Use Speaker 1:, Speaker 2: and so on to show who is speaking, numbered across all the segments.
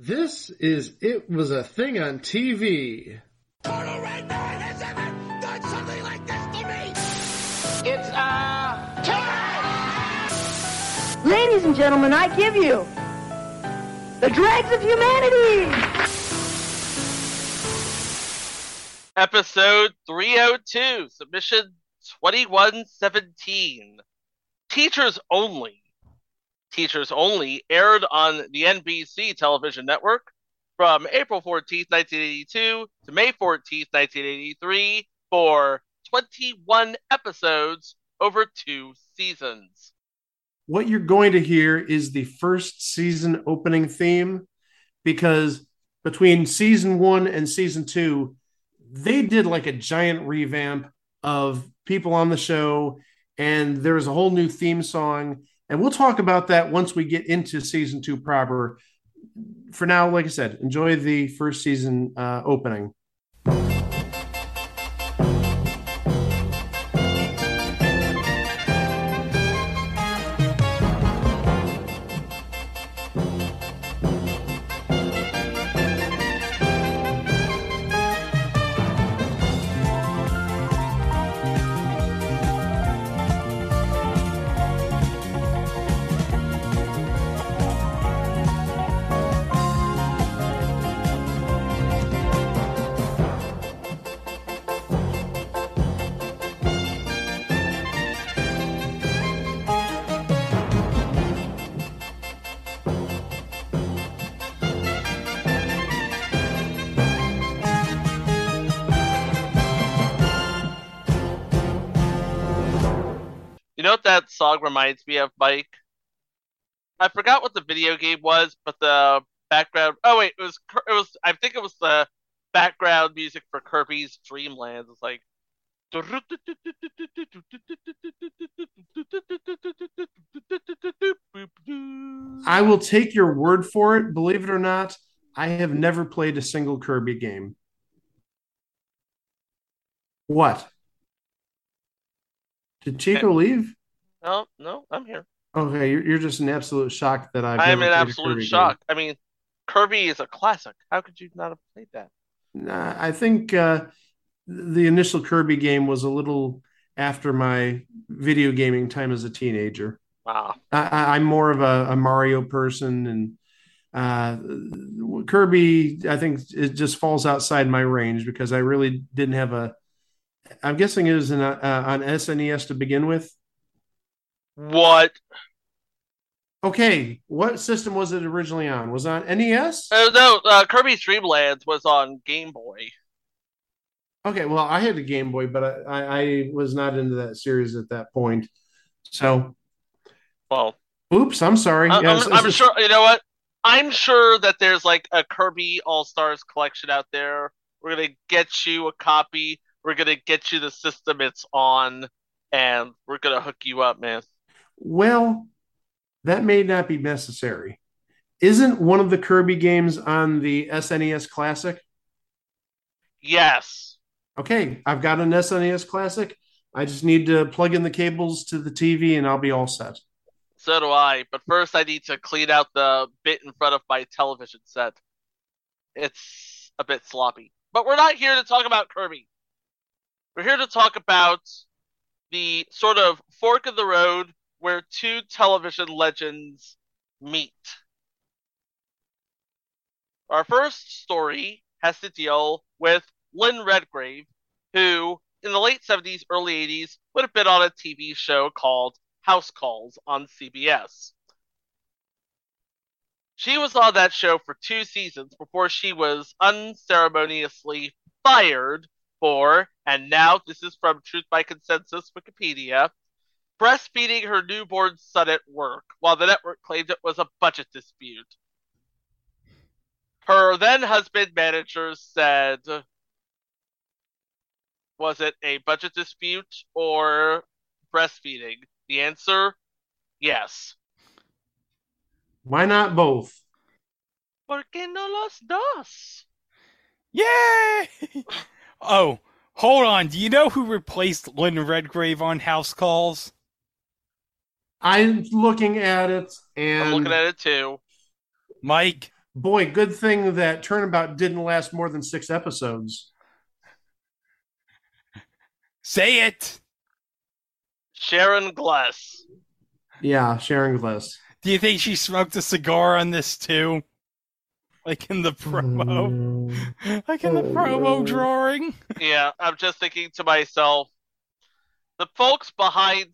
Speaker 1: This is It Was a Thing on TV.
Speaker 2: Total Red Man has ever done something like this to me!
Speaker 3: It's uh time!
Speaker 4: Ladies and gentlemen, I give you the dregs of humanity!
Speaker 5: Episode 302, submission 2117. Teachers Only. Teachers Only aired on the NBC television network from April 14th, 1982 to May 14th, 1983 for 21 episodes over two seasons.
Speaker 1: What you're going to hear is the first season opening theme because between season one and season two, they did like a giant revamp of people on the show, and there was a whole new theme song. And we'll talk about that once we get into season two proper. For now, like I said, enjoy the first season uh, opening.
Speaker 5: Me of, Mike? I forgot what the video game was, but the background. Oh wait, it was. It was. I think it was the background music for Kirby's Dream Land. It's like.
Speaker 1: I will take your word for it. Believe it or not, I have never played a single Kirby game. What? Did Chico leave?
Speaker 5: No, no, I'm here.
Speaker 1: Okay, you're, you're just an absolute shock that I've
Speaker 5: I am
Speaker 1: never
Speaker 5: in
Speaker 1: played a
Speaker 5: absolute shock. I mean, Kirby is a classic. How could you not have played that?
Speaker 1: Nah, I think uh, the initial Kirby game was a little after my video gaming time as a teenager.
Speaker 5: Wow.
Speaker 1: I, I'm more of a, a Mario person, and uh, Kirby, I think it just falls outside my range because I really didn't have a. I'm guessing it was an, uh, on SNES to begin with.
Speaker 5: What?
Speaker 1: Okay, what system was it originally on? Was it on NES?
Speaker 5: Uh, no, uh, Kirby's Dream Lands was on Game Boy.
Speaker 1: Okay, well, I had a Game Boy, but I, I, I was not into that series at that point. So,
Speaker 5: Well,
Speaker 1: oops, I'm sorry.
Speaker 5: I-
Speaker 1: Yes,
Speaker 5: I'm, I'm sure. You know what? I'm sure that there's like a Kirby All Stars collection out there. We're gonna get you a copy. We're gonna get you the system it's on, and we're gonna hook you up, man.
Speaker 1: Well, that may not be necessary. Isn't one of the Kirby games on the SNES Classic?
Speaker 5: Yes.
Speaker 1: Okay, I've got an SNES Classic. I just need to plug in the cables to the TV and I'll be all set.
Speaker 5: So do I. But first, I need to clean out the bit in front of my television set. It's a bit sloppy. But we're not here to talk about Kirby. We're here to talk about the sort of fork of the road where two television legends meet. Our first story has to deal with Lynn Redgrave, who in the late 70s, early 80s would have been on a TV show called House Calls on CBS. She was on that show for two seasons before she was unceremoniously fired for, and now this is from Truth by Consensus Wikipedia, breastfeeding her newborn son at work, while the network claimed it was a budget dispute. Her then husband manager said, was it a budget dispute or breastfeeding? The answer, yes.
Speaker 1: Why not both?
Speaker 5: ¿Por qué no los dos?
Speaker 6: Yay! oh, hold on. Do you know who replaced Lynn Redgrave on House Calls?
Speaker 1: I'm looking at it and I'm
Speaker 5: looking at it too.
Speaker 6: Mike.
Speaker 1: Boy, good thing that Turnabout didn't last more than six episodes.
Speaker 6: Say it.
Speaker 5: Sharon Gless.
Speaker 1: Yeah, Sharon Gless.
Speaker 6: Do you think she smoked a cigar on this too? Like in the promo? Hmm. like in the promo uh. drawing?
Speaker 5: Yeah, I'm just thinking to myself, the folks behind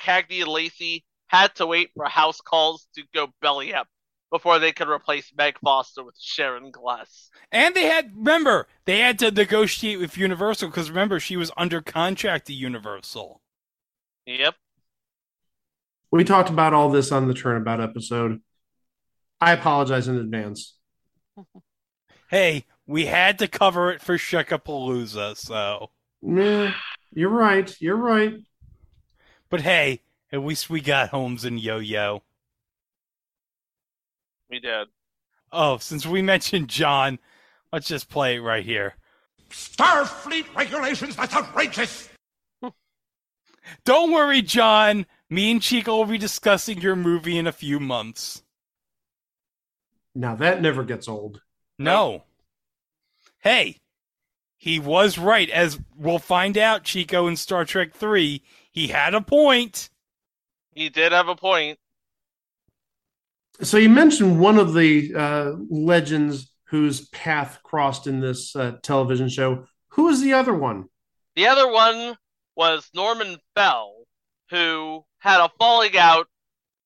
Speaker 5: Cagney and Lacey had to wait for house calls to go belly up before they could replace Meg Foster with Sharon Gless.
Speaker 6: And they had, remember, they had to negotiate with Universal because remember, she was under contract to Universal.
Speaker 5: Yep.
Speaker 1: We talked about all this on the Turnabout episode. I apologize in advance.
Speaker 6: Hey, we had to cover it for Shekapalooza, so.
Speaker 1: Meh, you're right. You're right.
Speaker 6: But hey, at least we got Holmes and Yo Yo.
Speaker 5: We did.
Speaker 6: Oh, since we mentioned John, let's just play it right here.
Speaker 2: Starfleet regulations, that's outrageous!
Speaker 6: Don't worry, John. Me and Chico will be discussing your movie in a few months.
Speaker 1: Now that never gets old.
Speaker 6: No. Hey, he was right, as we'll find out, Chico, in Star Trek 3. He had a point.
Speaker 5: He did have a point.
Speaker 1: So you mentioned one of the uh, legends whose path crossed in this uh, television show. Who is the other one?
Speaker 5: The other one was Norman Fell, who had a falling out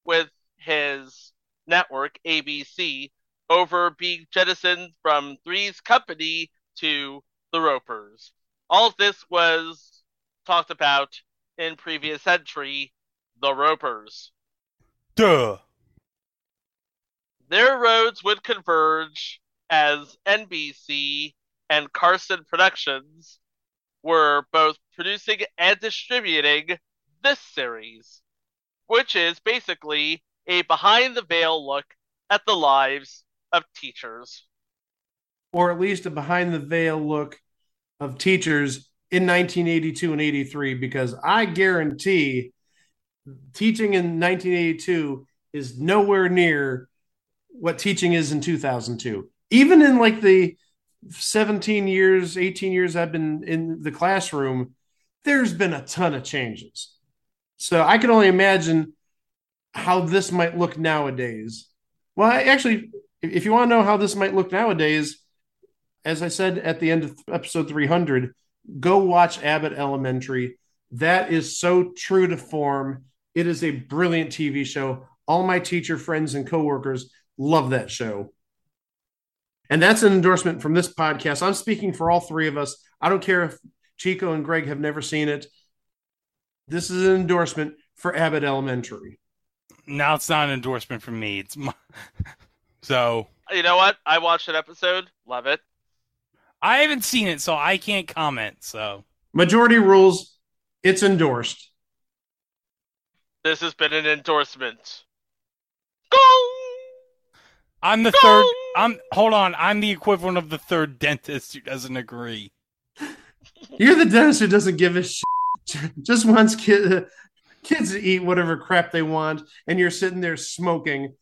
Speaker 5: with his network, ABC, over being jettisoned from Three's Company to the Ropers. All of this was talked about in previous entry, The Ropers.
Speaker 6: Duh.
Speaker 5: Their roads would converge as NBC and Carson Productions were both producing and distributing this series, which is basically a behind the veil look at the lives of teachers.
Speaker 1: Or at least a behind the veil look of teachers in 1982 and 83, because I guarantee teaching in 1982 is nowhere near what teaching is in 2002. Even in like the 17 years, 18 years I've been in the classroom, there's been a ton of changes. So I can only imagine how this might look nowadays. Well, I, actually, if you want to know how this might look nowadays, as I said at the end of episode 300, go watch Abbott Elementary. That is so true to form. It is a brilliant TV show. All my teacher friends and coworkers love that show. And that's an endorsement from this podcast. I'm speaking for all three of us. I don't care if Chico and Greg have never seen it. This is an endorsement for Abbott Elementary.
Speaker 6: Now it's not an endorsement from me. It's my... so
Speaker 5: You know what? I watched an episode, love it.
Speaker 6: I haven't seen it, so I can't comment. So
Speaker 1: Majority rules, it's endorsed.
Speaker 5: This has been an endorsement. Gong!
Speaker 6: I'm the third. I'm hold on. I'm the equivalent of the third dentist who doesn't agree.
Speaker 1: You're the dentist who doesn't give a shit, just wants kid, kids to eat whatever crap they want, and you're sitting there smoking.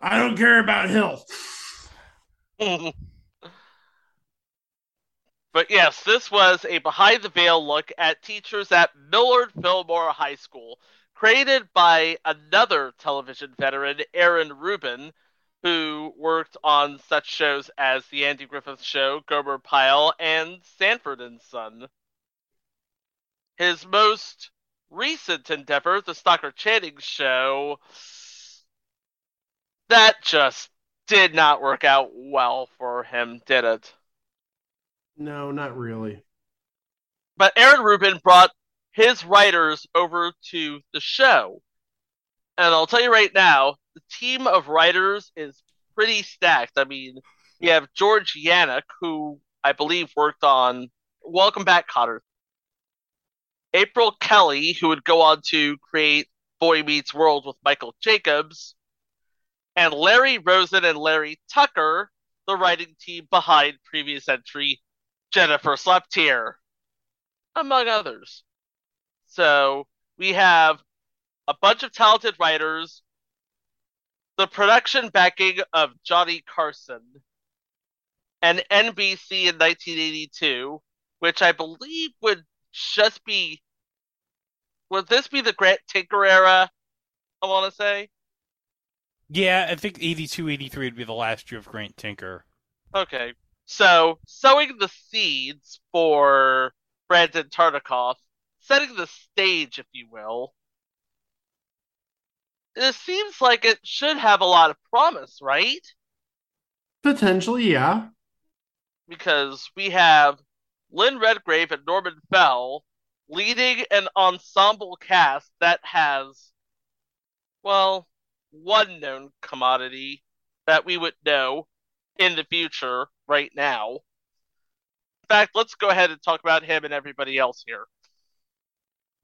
Speaker 1: I don't care about health.
Speaker 5: But yes, this was a behind the veil look at teachers at Millard Fillmore High School, created by another television veteran, Aaron Ruben, who worked on such shows as The Andy Griffith Show, Gomer Pyle, and Sanford and Son. His most recent endeavor, The Stockard Channing Show, that just did not work out well for him, did it?
Speaker 1: No, not really.
Speaker 5: But Aaron Ruben brought his writers over to the show. And I'll tell you right now, the team of writers is pretty stacked. I mean, you have George Yanok, who I believe worked on Welcome Back, Kotter. April Kelly, who would go on to create Boy Meets World with Michael Jacobs. And Larry Rosen and Larry Tucker, the writing team behind previous entry Jennifer slept here, among others. So we have a bunch of talented writers. the production backing of Johnny Carson and NBC in 1982, which I believe would just be. Would this be the Grant Tinker era? I want to say.
Speaker 6: Yeah, I think 82, 83 would be the last year of Grant Tinker.
Speaker 5: Okay. So, sowing the seeds for Brandon Tartikoff, setting the stage, if you will. It seems like it should have a lot of promise, right?
Speaker 1: Potentially, yeah.
Speaker 5: Because we have Lynn Redgrave and Norman Fell leading an ensemble cast that has, well, one known commodity that we would know in the future right now. In fact, let's go ahead and talk about him and everybody else here.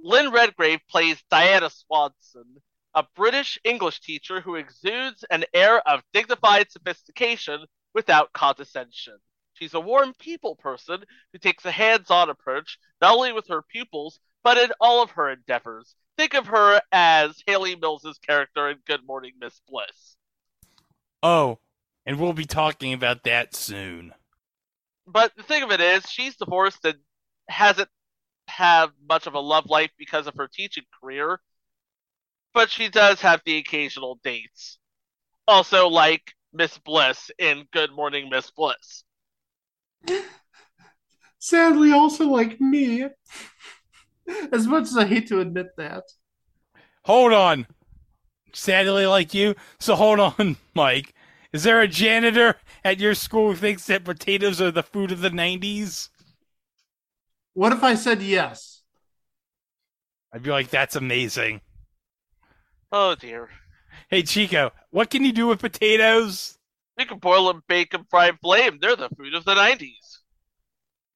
Speaker 5: Lynn Redgrave plays Diana Swanson, a British English teacher who exudes an air of dignified sophistication without condescension. She's a warm people person who takes a hands on approach, not only with her pupils, but in all of her endeavors. Think of her as Hayley Mills' character in Good Morning Miss Bliss.
Speaker 6: Oh, and we'll be talking about that soon.
Speaker 5: But the thing of it is, she's divorced and hasn't have much of a love life because of her teaching career. But she does have the occasional dates. Also, like Miss Bliss in Good Morning Miss Bliss.
Speaker 1: Sadly, also like me. As much as I hate to admit that.
Speaker 6: Hold on. Sadly, like you. So hold on, Mike. Is there a janitor at your school who thinks that potatoes are the food of the 90s?
Speaker 1: What if I said yes?
Speaker 6: I'd be like, that's amazing.
Speaker 5: Oh dear.
Speaker 6: Hey, Chico, what can you do with potatoes?
Speaker 5: You can boil them, bake them, fry them, flame. They're the food of the 90s.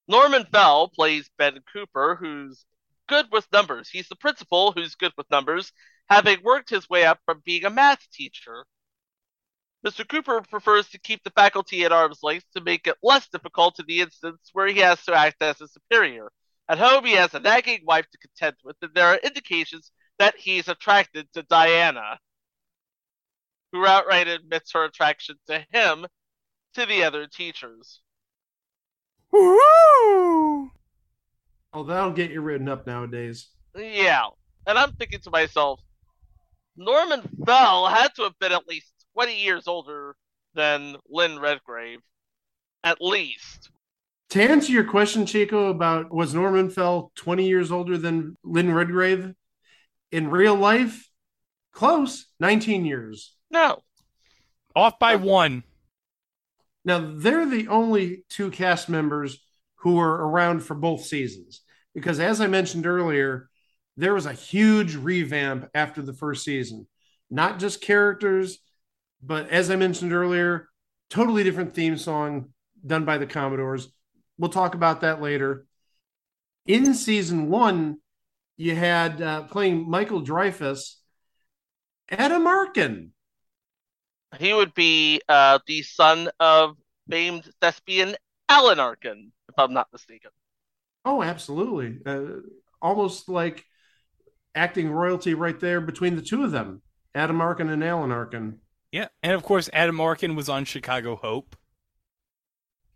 Speaker 5: Norman Fell plays Ben Cooper, who's good with numbers. He's the principal who's good with numbers, having worked his way up from being a math teacher. Mr. Cooper prefers to keep the faculty at arm's length to make it less difficult in the instance where he has to act as a superior. At home, he has a nagging wife to contend with, and there are indications that he's attracted to Diana, who outright admits her attraction to him to the other teachers.
Speaker 6: Woo!
Speaker 1: Oh, that'll get you written up nowadays.
Speaker 5: Yeah, and I'm thinking to myself, Norman Fell had to have been at least 20 years older than Lynn Redgrave. At least.
Speaker 1: To answer your question, Chico, about was Norman Fell 20 years older than Lynn Redgrave? In real life, close, 19 years.
Speaker 5: No.
Speaker 6: Off by one.
Speaker 1: Now, they're the only two cast members who were around for both seasons. Because as I mentioned earlier, there was a huge revamp after the first season. Not just characters, but as I mentioned earlier, totally different theme song done by the Commodores. We'll talk about that later. In season one, you had uh, playing Michael Dreyfus, Adam Arkin.
Speaker 5: He would be uh, the son of famed thespian Alan Arkin, if I'm not mistaken.
Speaker 1: Oh, absolutely. Uh, almost like acting royalty right there between the two of them, Adam Arkin and Alan Arkin.
Speaker 6: Yeah, and of course, Adam Arkin was on Chicago Hope.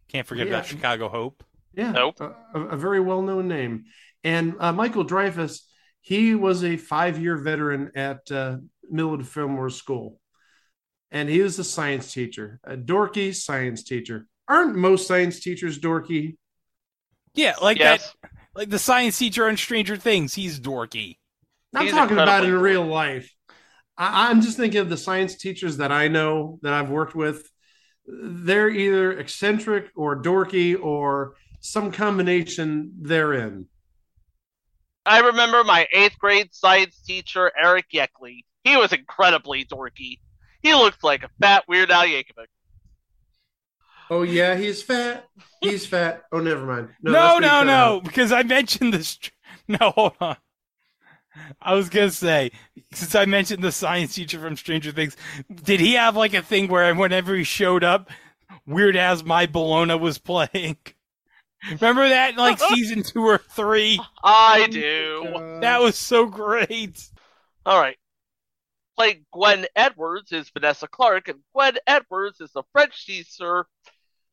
Speaker 6: Can't forget
Speaker 1: Yeah.
Speaker 6: about Chicago Hope.
Speaker 1: Yeah,
Speaker 5: Nope.
Speaker 1: a, a- a very well known name. And uh, Michael Dreyfus, he was a five year veteran at uh, Millard Fillmore School. And he was a science teacher, a dorky science teacher. Aren't most science teachers dorky?
Speaker 6: Yeah, like
Speaker 5: yes.
Speaker 6: that, like the science teacher on Stranger Things. He's dorky.
Speaker 1: I'm
Speaker 5: He's
Speaker 1: talking about in real life. I, I'm just thinking of the science teachers that I know that I've worked with. They're either eccentric or dorky or some combination therein.
Speaker 5: I remember my eighth grade science teacher, Eric Yeckley. He was incredibly dorky. He looked like a fat Weird Al Yankovic.
Speaker 1: Oh yeah, he's fat. He's fat. Oh, never mind.
Speaker 6: No,
Speaker 1: that's
Speaker 6: no, no, because I mentioned this. No, hold on. I was gonna say, since I mentioned the science teacher from Stranger Things, did he have like a thing where whenever he showed up, Weird as My Bologna was playing? Remember that in like season two or three?
Speaker 5: I do.
Speaker 1: Uh,
Speaker 6: That was so great.
Speaker 5: All right. playing Gwen Edwards is Vanessa Clark, and Gwen Edwards is a French teacher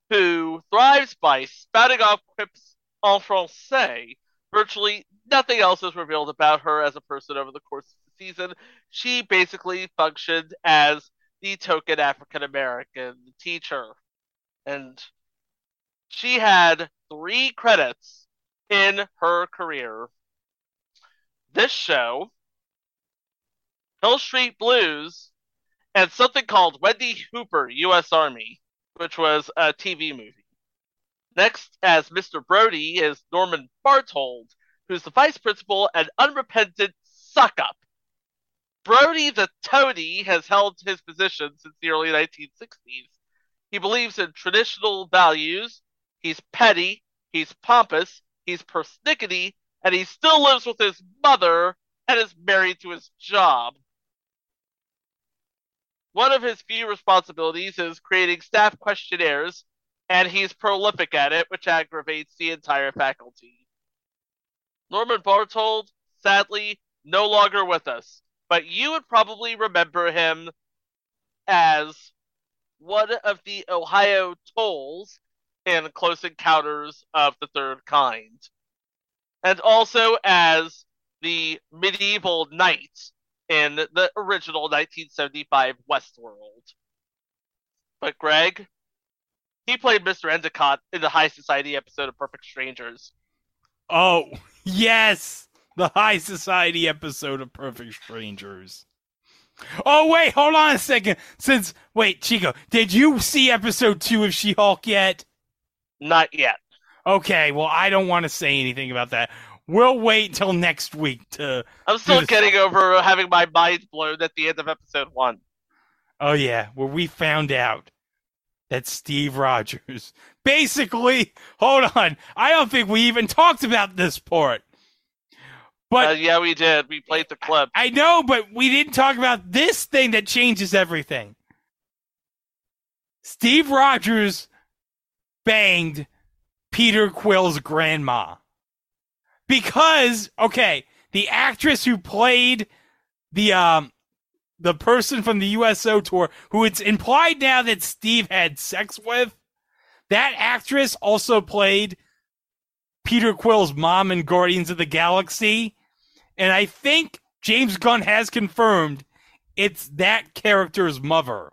Speaker 5: who thrives by spouting off quips en français. Virtually nothing else is revealed about her as a person over the course of the season. She basically functioned as the token African American teacher. And she had three credits in her career. This show, Hill Street Blues, and something called Wendy Hooper, U.S. Army, which was a TV movie. Next, as Mr. Brody, is Norman Bartold, who's the vice principal and unrepentant suck up. Brody the toady has held his position since the early 1960s. He believes in traditional values. He's petty. He's pompous. He's persnickety. And he still lives with his mother and is married to his job. One of his few responsibilities is creating staff questionnaires, and he's prolific at it, which aggravates the entire faculty. Norman Bartold, sadly, no longer with us, but you would probably remember him as one of the Ohio Tolls in Close Encounters of the Third Kind, and also as the medieval knight in the original 1975 Westworld. But Greg, he played Mr. Endicott in the High Society episode of Perfect Strangers.
Speaker 6: Oh, yes! The High Society episode of Perfect Strangers. Oh, wait, hold on a second. Since, wait, Chico, did you see episode two of She Hulk yet?
Speaker 5: Not yet.
Speaker 6: Okay, well, I don't want to say anything about that. We'll wait until next week to.
Speaker 5: I'm still getting over having my mind blown at the end of episode one.
Speaker 6: Oh, yeah, where we found out that Steve Rogers. Basically, hold on. I don't think we even talked about this part. But
Speaker 5: Uh, yeah, we did. We played the clip.
Speaker 6: I know, but we didn't talk about this thing that changes everything. Steve Rogers banged Peter Quill's grandma. Because, okay, the actress who played the um the person from the USO tour who it's implied now that Steve had sex with, that actress also played Peter Quill's mom in Guardians of the Galaxy. And I think James Gunn has confirmed it's that character's mother.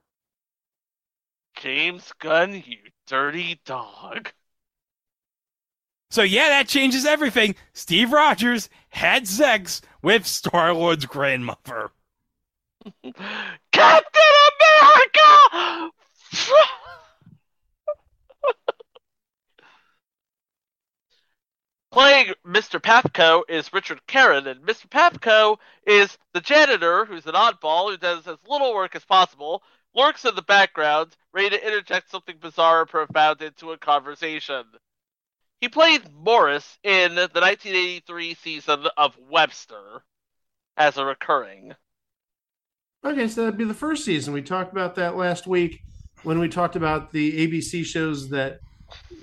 Speaker 5: James Gunn, you dirty dog.
Speaker 6: So yeah, that changes everything. Steve Rogers had sex with Star Lord's grandmother.
Speaker 5: Captain America! Playing Mr. Papco is Richard Caron, and Mr. Papco is the janitor who's an oddball who does as little work as possible, lurks in the background, ready to interject something bizarre or profound into a conversation. He played Morris in the 1983 season of Webster as a recurring.
Speaker 1: Okay, so that'd be the first season. We talked about that last week when we talked about the ABC shows that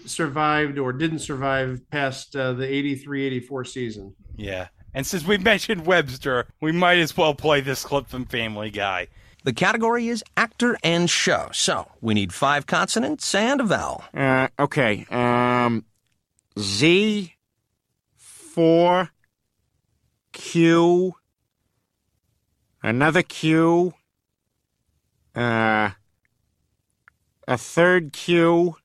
Speaker 1: survived or didn't survive past uh, the 83 84 season.
Speaker 6: Yeah. And since we mentioned Webster, we might as well play this clip from Family Guy.
Speaker 3: The category is actor and show. So we need five consonants and a vowel.
Speaker 7: Uh, okay. Um, Z, four, Q, another Q, uh, a third Q,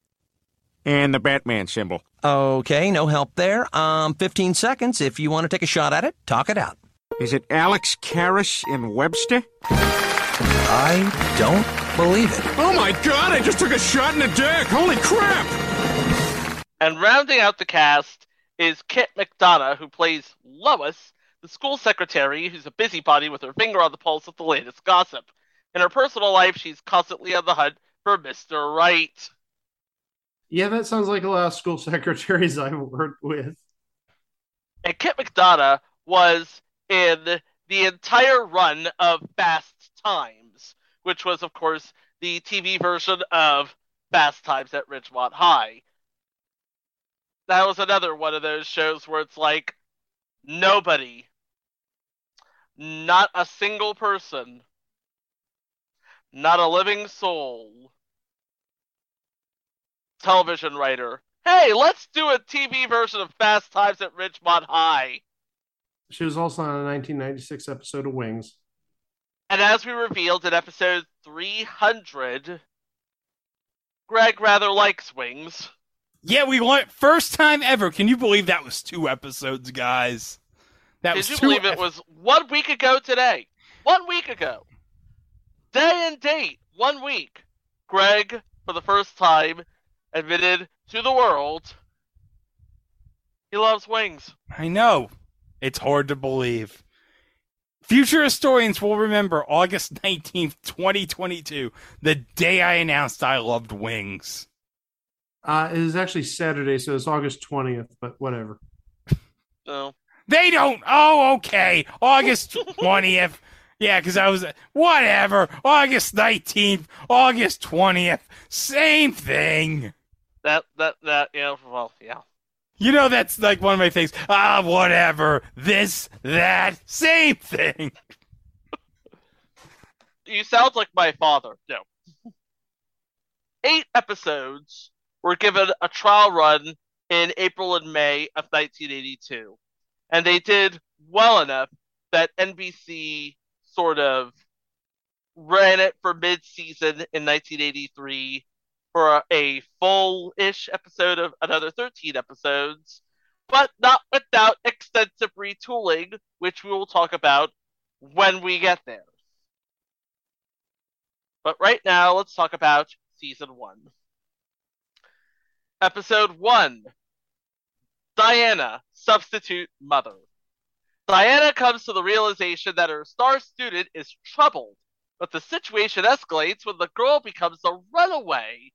Speaker 7: and the Batman symbol.
Speaker 3: Okay, no help there. Um, 15 seconds. If you want to take a shot at it, talk it out.
Speaker 7: Is it Alex Karras in Webster?
Speaker 3: I don't believe it.
Speaker 7: Oh my god, I just took a shot in the dick! Holy crap!
Speaker 5: And rounding out the cast is Kit McDonough, who plays Lois, the school secretary who's a busybody with her finger on the pulse of the latest gossip. In her personal life, she's constantly on the hunt for Mr. Right.
Speaker 1: Yeah, that sounds like a lot of school secretaries I've worked with.
Speaker 5: And Kit McDonough was in the entire run of Fast Times, which was, of course, the TV version of Fast Times at Ridgemont High. That was another one of those shows where it's like nobody, not a single person, Not a living soul. Television writer. Hey, let's do a TV version of Fast Times at Ridgemont High.
Speaker 1: She was also on a 1996 episode of Wings.
Speaker 5: And as we revealed in episode 300, Greg rather likes wings.
Speaker 6: Yeah, we want first time ever. Can you believe that was two episodes, guys? That
Speaker 5: Did
Speaker 6: was
Speaker 5: you
Speaker 6: two
Speaker 5: believe it was one week ago today? One week ago. Day and date, one week. Greg, for the first time, admitted to the world he loves wings.
Speaker 6: I know. It's hard to believe. Future historians will remember August 19th, 2022, the day I announced I loved wings.
Speaker 1: Uh, it is actually Saturday, so it's August 20th, but whatever.
Speaker 5: So,
Speaker 6: They don't. Oh, okay. August 20th. Yeah, because I was. Whatever. August 19th, August 20th. Same thing.
Speaker 5: that, that, that, yeah, well, yeah.
Speaker 6: You know, that's like one of my things. Ah, whatever. This, that, same thing.
Speaker 5: You sound like my father. No. Eight episodes were given a trial run in April and May of 1982. And they did well enough that NBC sort of ran it for mid season in 1983 for a full ish episode of another 13 episodes, but not without extensive retooling, which we will talk about when we get there. But right now, let's talk about season one. Episode one Diana, substitute mother. Diana comes to the realization that her star student is troubled, but the situation escalates when the girl becomes a runaway.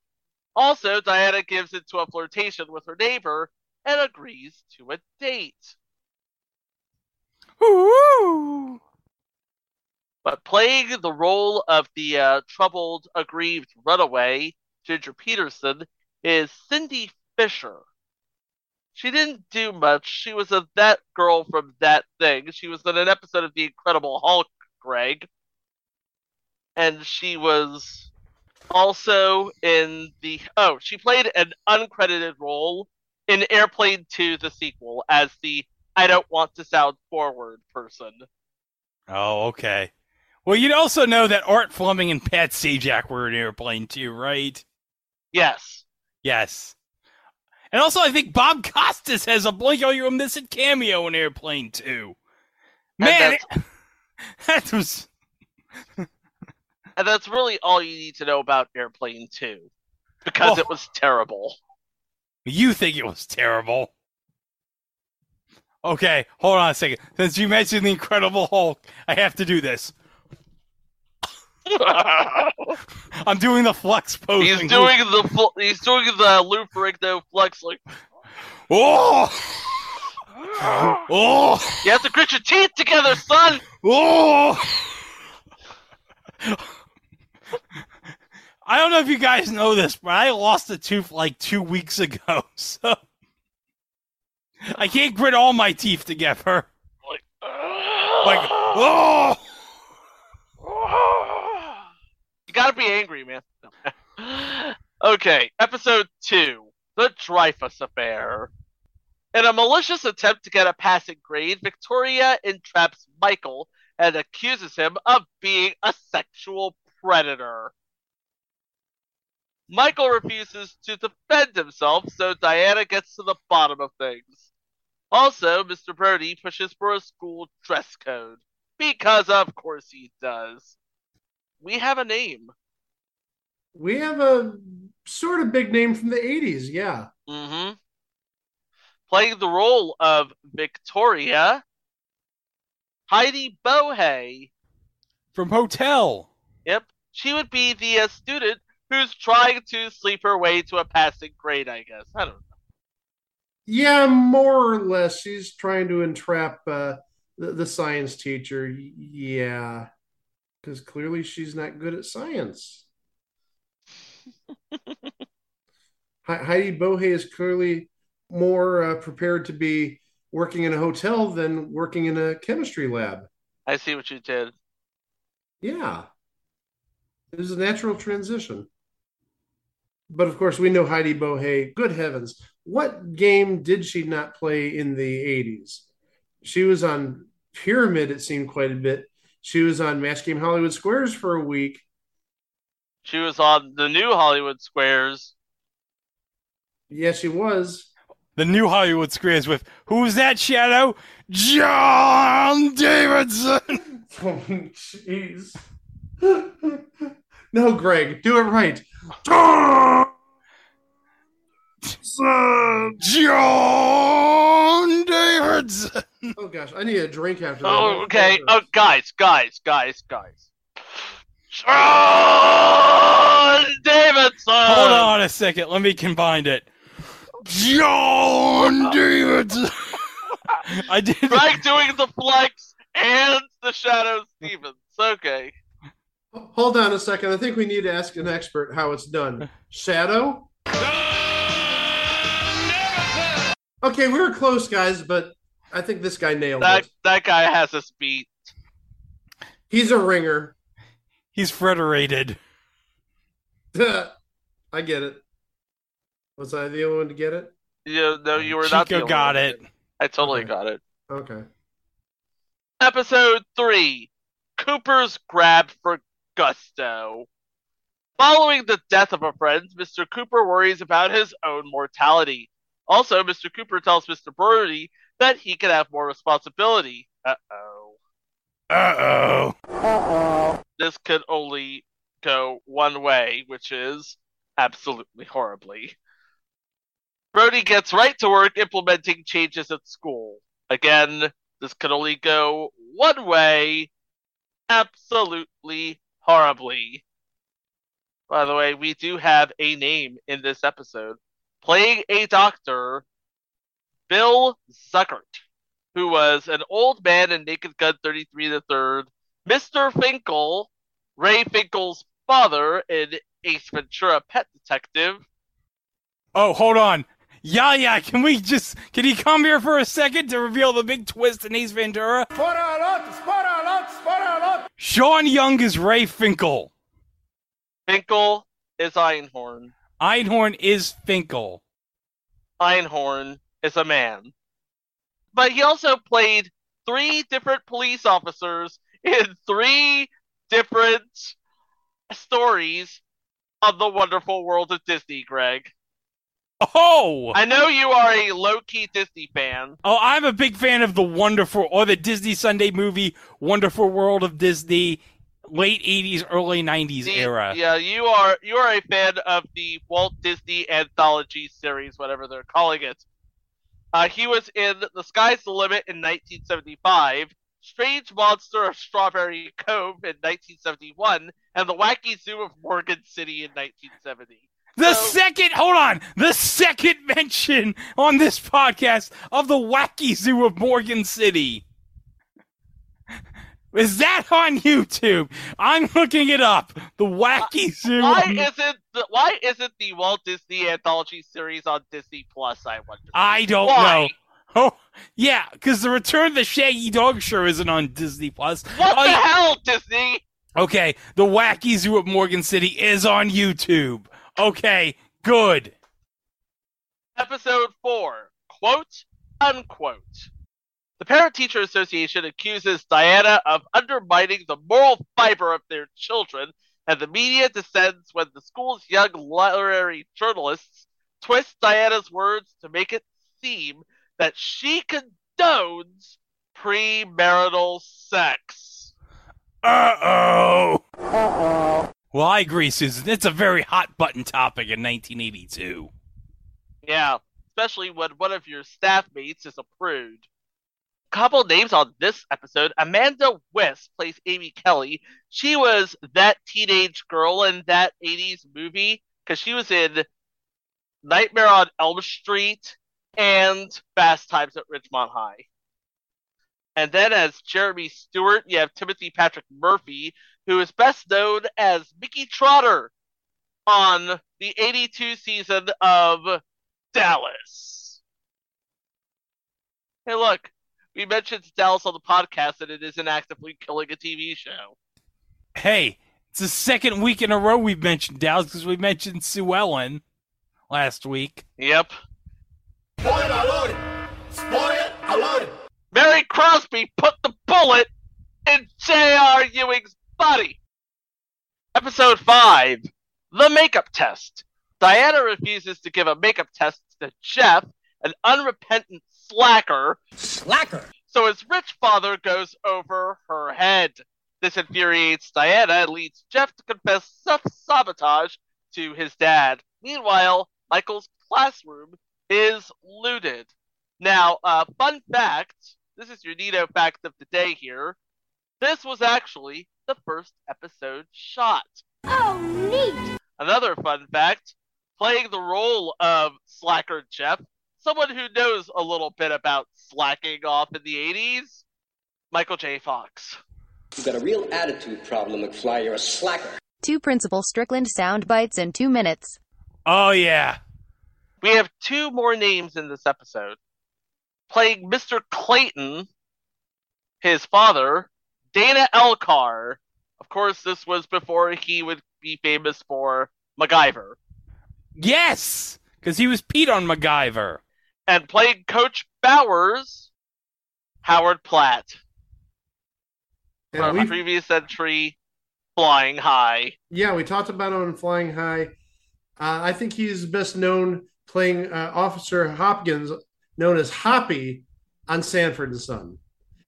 Speaker 5: Also, Diana gives into a flirtation with her neighbor and agrees to a date.
Speaker 6: Ooh.
Speaker 5: But playing the role of the uh, troubled, aggrieved runaway, Ginger Peterson, is Cindy Fisher. She didn't do much. She was a that girl from that thing. She was in an episode of The Incredible Hulk, Greg. And she was also in the oh, she played an uncredited role in Airplane 2 the sequel as the I don't want to sound forward person.
Speaker 6: Oh, okay. Well, you'd also know that Art Fleming and Pat Sajak were in Airplane too, right?
Speaker 5: Yes.
Speaker 6: Yes. And also, I think Bob Costas has a Blink oh, All You're Missing cameo in Airplane 2. Man, that was
Speaker 5: And that's really all you need to know about Airplane 2. Because
Speaker 6: Oh.
Speaker 5: it was terrible.
Speaker 6: You think it was terrible. Okay, hold on a second. Since you mentioned the Incredible Hulk, I have to do this. I'm doing the flex pose.
Speaker 5: he's doing the fl- he's doing the Lou Ferrigno flex like
Speaker 6: Oh! Oh!
Speaker 5: you have to grit your teeth together, son.
Speaker 6: Oh! I don't know if you guys know this, but I lost a tooth like two weeks ago, so I can't grit all my teeth together.
Speaker 5: Like,
Speaker 6: Like, oh!
Speaker 5: You gotta be angry, man. okay, episode two The Dreyfus Affair. In a malicious attempt to get a passing grade, Victoria entraps Michael and accuses him of being a sexual predator. Michael refuses to defend himself, so Diana gets to the bottom of things. Also, Mr. Brody pushes for a school dress code. Because of course he does. We have a name.
Speaker 1: We have a sort of big name from the 80s, yeah.
Speaker 5: Mm-hmm. Playing the role of Victoria, Heidi Bohay.
Speaker 6: From Hotel.
Speaker 5: Yep, she would be the uh, student who's trying to sleep her way to a passing grade. I guess I don't know.
Speaker 1: Yeah, more or less. She's trying to entrap uh, the, the science teacher. Yeah, because clearly she's not good at science. He- Heidi Bohay is clearly more uh, prepared to be working in a hotel than working in a chemistry lab.
Speaker 5: I see what you did.
Speaker 1: Yeah. It was a natural transition. But of course, we know Heidi Bohay. Good heavens. What game did she not play in the 80s? She was on Pyramid, it seemed quite a bit. She was on Match Game Hollywood Squares for a week.
Speaker 5: She was on the new Hollywood Squares.
Speaker 1: Yes, she was.
Speaker 6: The new Hollywood Squares with who's that shadow? John Davidson.
Speaker 1: Oh, jeez. no, Greg, do it right.
Speaker 6: John Davidson.
Speaker 1: Oh gosh, I need a drink after that.
Speaker 5: Oh, okay. Oh, guys, guys, guys, guys. John Davidson.
Speaker 6: Hold on a second. Let me combine it. John Davidson. I did.
Speaker 5: Greg doing the flex and the Shadoe Stevens. Okay.
Speaker 1: Hold on a second. I think we need to ask an expert how it's done. Shadow? Okay, we were close, guys, but I think this guy nailed
Speaker 5: That
Speaker 1: it.
Speaker 5: that guy has us beat.
Speaker 1: He's a ringer.
Speaker 6: He's federated.
Speaker 1: I get it. Was I the only one to get it?
Speaker 5: You no, you were not the
Speaker 6: Chico
Speaker 5: only
Speaker 6: got
Speaker 5: one.
Speaker 6: it.
Speaker 5: I totally
Speaker 1: Okay.
Speaker 5: got it.
Speaker 1: Okay.
Speaker 5: Episode 3 Cooper's Grab for Gusto. Following the death of a friend, Mr. Cooper worries about his own mortality. Also, Mr. Cooper tells Mr. Brody that he could have more responsibility. Uh oh.
Speaker 6: Uh oh. Uh oh.
Speaker 5: This could only go one way, which is absolutely horribly. Brody gets right to work implementing changes at school. Again, this could only go one way. Absolutely horribly. By the way, we do have a name in this episode. Playing a doctor, Bill Zuckert, who was an old man in Naked Gun 33 the Third, Mr. Finkel, Ray Finkel's father in Ace Ventura Pet Detective,
Speaker 6: Oh, hold on. Yeah, yeah. Can we just? Can he come here for a second to reveal the big twist in Ace Ventura? Sean Young is Ray Finkel.
Speaker 5: Finkel is Einhorn.
Speaker 6: Einhorn is Finkel.
Speaker 5: Einhorn is a man. But he also played three different police officers in three different stories of the wonderful world of Disney, Greg.
Speaker 6: Oh,
Speaker 5: I know you are a low key Disney fan.
Speaker 6: oh, I'm a big fan of the wonderful or the Disney Sunday movie Wonderful World of Disney, late '80s, early '90s
Speaker 5: The-
Speaker 6: era.
Speaker 5: Yeah, you are you are a fan of the Walt Disney Anthology series, whatever they're calling it. Uh, he was in The Sky's the Limit in 1975, Strange Monster of Strawberry Cove in 1971, and The Wacky Zoo of Morgan City in 1970.
Speaker 6: The
Speaker 5: So-
Speaker 6: second, hold on, the second mention on this podcast of the Wacky Zoo of Morgan City. Is that on YouTube? I'm looking it up. The Wacky uh, Zoo.
Speaker 5: Why isn't the, why isn't the Walt Disney Anthology series on Disney Plus? I wonder.
Speaker 6: I don't
Speaker 5: Why?
Speaker 6: know. Oh, yeah, because the Return of the Shaggy Dog Show isn't on Disney Plus.
Speaker 5: What
Speaker 6: Oh,
Speaker 5: the hell, Disney?
Speaker 6: Okay, the Wacky Zoo of Morgan City is on YouTube. Okay, good.
Speaker 5: Episode 4 Quote, unquote. The Parent Teacher Association accuses Diana of undermining the moral fiber of their children, and the media descends when the school's young literary journalists twist Diana's words to make it seem that she condones premarital sex.
Speaker 6: Uh oh. Uh oh. Well, I agree, Susan. It's a very hot button topic in 1982.
Speaker 5: Yeah, especially when one of your staff mates is a prude. Couple names on this episode. Amanda Wyss plays Amy Kelly. She was that teenage girl in that 80s movie because she was in Nightmare on Elm Street and Fast Times at Ridgemont High. And then as Jeremy Stewart, you have Timothy Patrick Murphy, who is best known as Mickey Trotter on the 82 season of Dallas. Hey, look, we mentioned Dallas on the podcast, and it isn't actively killing a TV show.
Speaker 6: Hey, It's the second week in a row we've mentioned Dallas because we mentioned Sue Ellen last week.
Speaker 5: Yep. Spoiler alerted. Spoiler alerted. Mary Crosby put the bullet in J.R. Ewing's body. Episode 5 The Makeup Test. Diana refuses to give a makeup test to Jeff, an unrepentant slacker.
Speaker 2: Slacker.
Speaker 5: So his rich father goes over her head. This infuriates Diana and leads Jeff to confess self sabotage to his dad. Meanwhile, Michael's classroom is looted. Now, uh, fun fact this is your Nito fact of the day here. This was actually the first episode shot.
Speaker 4: Oh, neat.
Speaker 5: Another fun fact playing the role of Slacker Jeff, someone who knows a little bit about slacking off in the 80s, Michael J. Fox.
Speaker 8: You've got a real attitude problem, McFly. You're a slacker.
Speaker 9: Two Principal Strickland sound bites in two minutes.
Speaker 6: Oh, yeah.
Speaker 5: We have two more names in this episode. Playing Mr. Clayton, his father, Dana Elcar. Of course, this was before he would be famous for MacGyver.
Speaker 6: Yes! Because he was Pete on MacGyver.
Speaker 5: And playing Coach Bowers, Howard Platt.
Speaker 1: And
Speaker 5: From a
Speaker 1: we,
Speaker 5: previous entry, Flying High.
Speaker 1: yeah, we talked about him in Flying High. Uh, I think he's best known playing uh, Officer Hopkins, known as Hoppy, on Sanford and Son.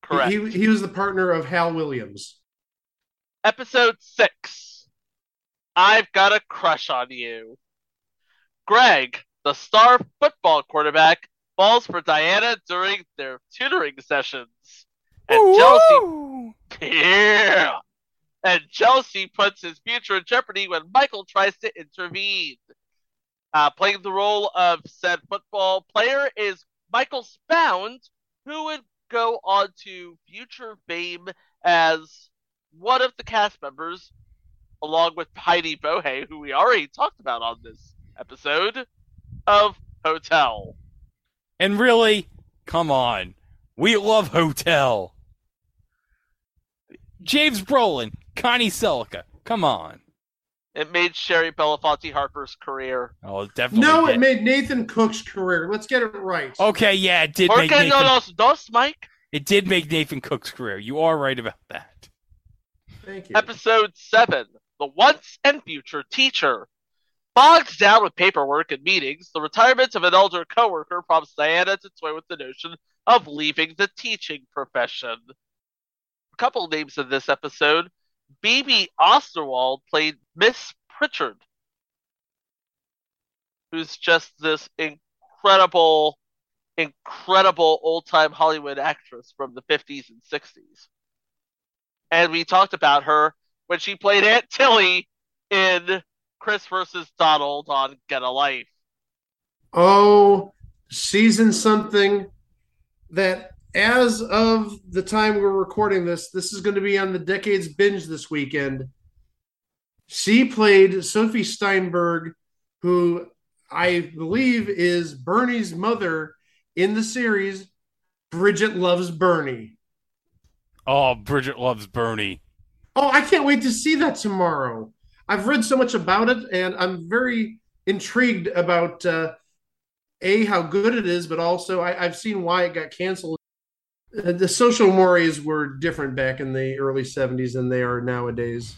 Speaker 5: Correct.
Speaker 1: He, he was the partner of Hal Williams.
Speaker 5: Episode 6 I've Got a Crush on You. Greg, the star football quarterback, falls for Diana during their tutoring sessions. And jealousy. Yeah! And jealousy puts his future in jeopardy when Michael tries to intervene. Uh, playing the role of said football player is Michael Spound, who would go on to future fame as one of the cast members, along with Heidi Bohay, who we already talked about on this episode, of Hotel.
Speaker 6: And really, come on. We love Hotel. James Brolin, Connie Sellecca. Come on.
Speaker 5: It made Shari Belafonte Harper's career.
Speaker 6: Oh, it definitely.
Speaker 1: No,
Speaker 6: did.
Speaker 1: it made Nathan Cook's career. Let's get it right.
Speaker 6: Okay, yeah, it did
Speaker 5: ¿Por
Speaker 6: make
Speaker 5: qué no
Speaker 6: Nathan,
Speaker 5: los dos, Mike?
Speaker 6: it did make Nathan Cook's career. You are right about that.
Speaker 1: Thank you.
Speaker 5: Episode 7 The Once and Future Teacher. Bogged down with paperwork and meetings, the retirement of an elder coworker prompts Diana to toy with the notion of leaving the teaching profession. A couple names in this episode. Bibi Osterwald played Miss Pritchard, who's just this incredible, incredible old time Hollywood actress from the 50s and 60s. And we talked about her when she played Aunt Tilly in Chris versus Donald on Get a Life.
Speaker 1: Oh, season something that as of the time we're recording this, this is going to be on the Decades Binge this weekend. She played Sophie Steinberg, who I believe is Bernie's mother in the series Bridget Loves Bernie.
Speaker 6: Oh, Bridget loves Bernie.
Speaker 1: Oh, I can't wait to see that tomorrow. I've read so much about it, and I'm very intrigued about uh, a how good it is, but also I, I've seen why it got canceled. Uh, the social mores were different back in the early '70s than they are nowadays.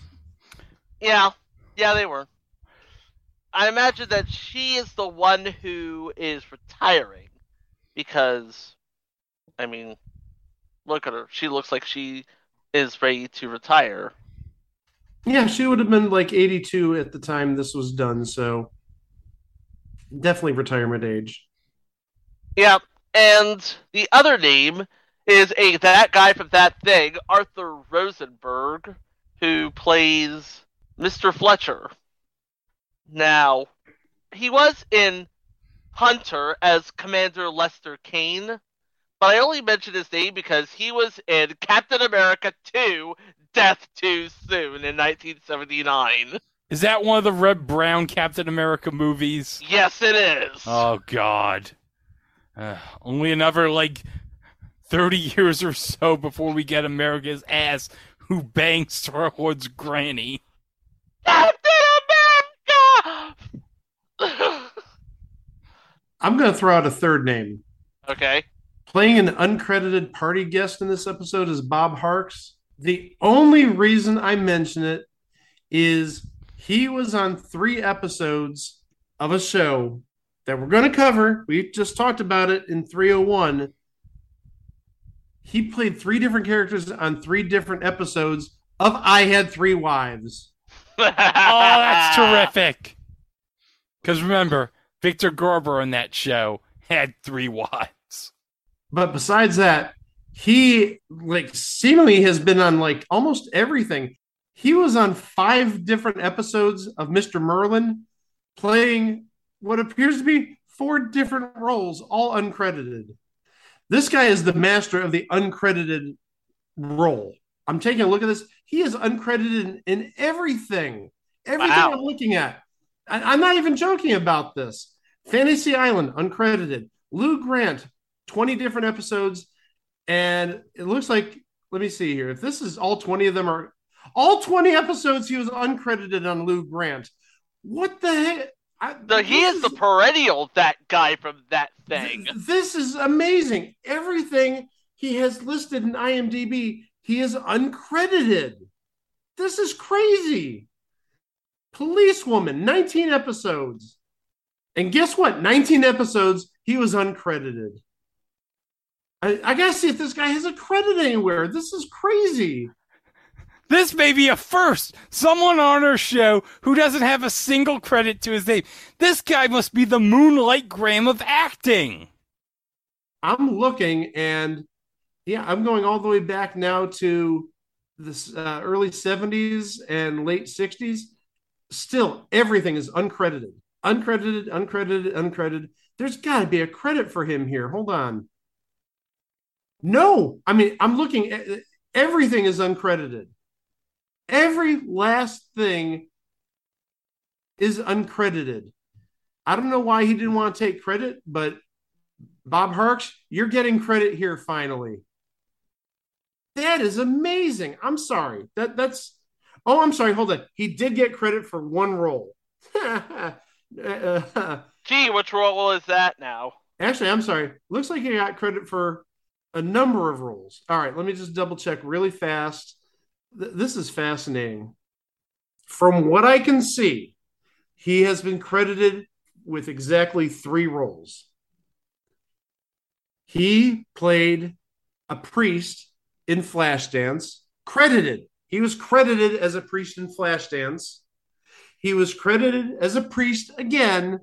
Speaker 5: Yeah, yeah, they were. I imagine that she is the one who is retiring because, I mean, look at her. She looks like she is ready to retire.
Speaker 1: Yeah, she would have been like 82 at the time this was done, so definitely retirement age.
Speaker 5: Yeah, and the other name is a that guy from that thing, Arthur Rosenberg, who plays Mr. Fletcher. Now, he was in Hunter as Commander Lester Kane, but I only mention his name because he was in Captain America 2 Death Too Soon in 1979.
Speaker 6: Is that one of the Reb Brown Captain America movies?
Speaker 5: Yes, it is.
Speaker 6: Oh God. Uh, only another like thirty years or so before we get America's ass who bangs Star Lord's granny.
Speaker 5: Captain America!
Speaker 1: I'm going to throw out a third name.
Speaker 5: okay.
Speaker 1: Playing an uncredited party guest in this episode is Bob Harks. The only reason I mention it is he was on three episodes of a show that we're going to cover. We just talked about it in 301. He played three different characters on three different episodes of I Had Three Wives.
Speaker 6: Oh, that's terrific. Because remember, Victor Garber on that show had three wives.
Speaker 1: But besides that, he like seemingly has been on like almost everything. He was on five different episodes of Mr. Merlin, playing what appears to be four different roles, all uncredited. This guy is the master of the uncredited role. I'm taking a look at this. He is uncredited in, in everything. Everything
Speaker 5: Wow.
Speaker 1: I'm looking at. I, I'm not even joking about this. Fantasy Island, uncredited. Lou Grant, 20 different episodes. And it looks like, let me see here. If this is all 20 of them are all 20 episodes, he was uncredited on Lou Grant. What the heck? I,
Speaker 5: The, he
Speaker 1: this
Speaker 5: is the perennial that guy from that thing.
Speaker 1: Th- This is amazing. Everything he has listed in IMDb, he is uncredited. This is crazy. Policewoman, 19 episodes. And guess what? 19 episodes, he was uncredited. I, I gotta see if this guy has a credit anywhere. This is crazy.
Speaker 6: This may be a first. Someone on our show who doesn't have a single credit to his name. This guy must be the Moonlight Graham of acting.
Speaker 1: I'm looking and yeah, I'm going all the way back now to the uh, early 70s and late 60s. Still, everything is uncredited, uncredited, uncredited, uncredited. There's got to be a credit for him here. Hold on. No, I mean, I'm looking at everything is uncredited. Every last thing is uncredited. I don't know why he didn't want to take credit, but Bob Harks, you're getting credit here finally. That is amazing. I'm sorry. That that's Oh, I'm sorry. Hold on. He did get credit for one role.
Speaker 5: Gee, which role is that now?
Speaker 1: Actually, I'm sorry. Looks like he got credit for a number of roles. All right, let me just double check really fast. Th- this is fascinating. From what I can see, he has been credited with exactly three roles. He played a priest in Flashdance, credited. He was credited as a priest in Flashdance. He was credited as a priest again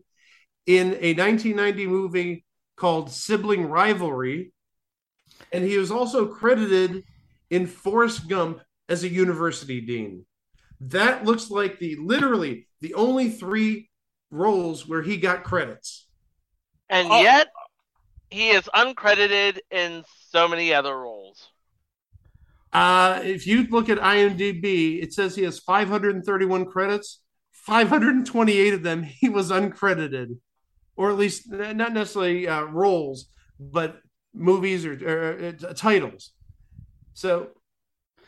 Speaker 1: in a 1990 movie called Sibling Rivalry. And he was also credited in Forrest Gump as a university dean. That looks like the literally the only three roles where he got credits.
Speaker 5: And
Speaker 6: Oh.
Speaker 5: yet, he is uncredited in so many other roles.
Speaker 1: Uh, if you look at IMDb, it says he has 531 credits. 528 of them he was uncredited, or at least not necessarily uh, roles, but movies or, or uh, titles. So,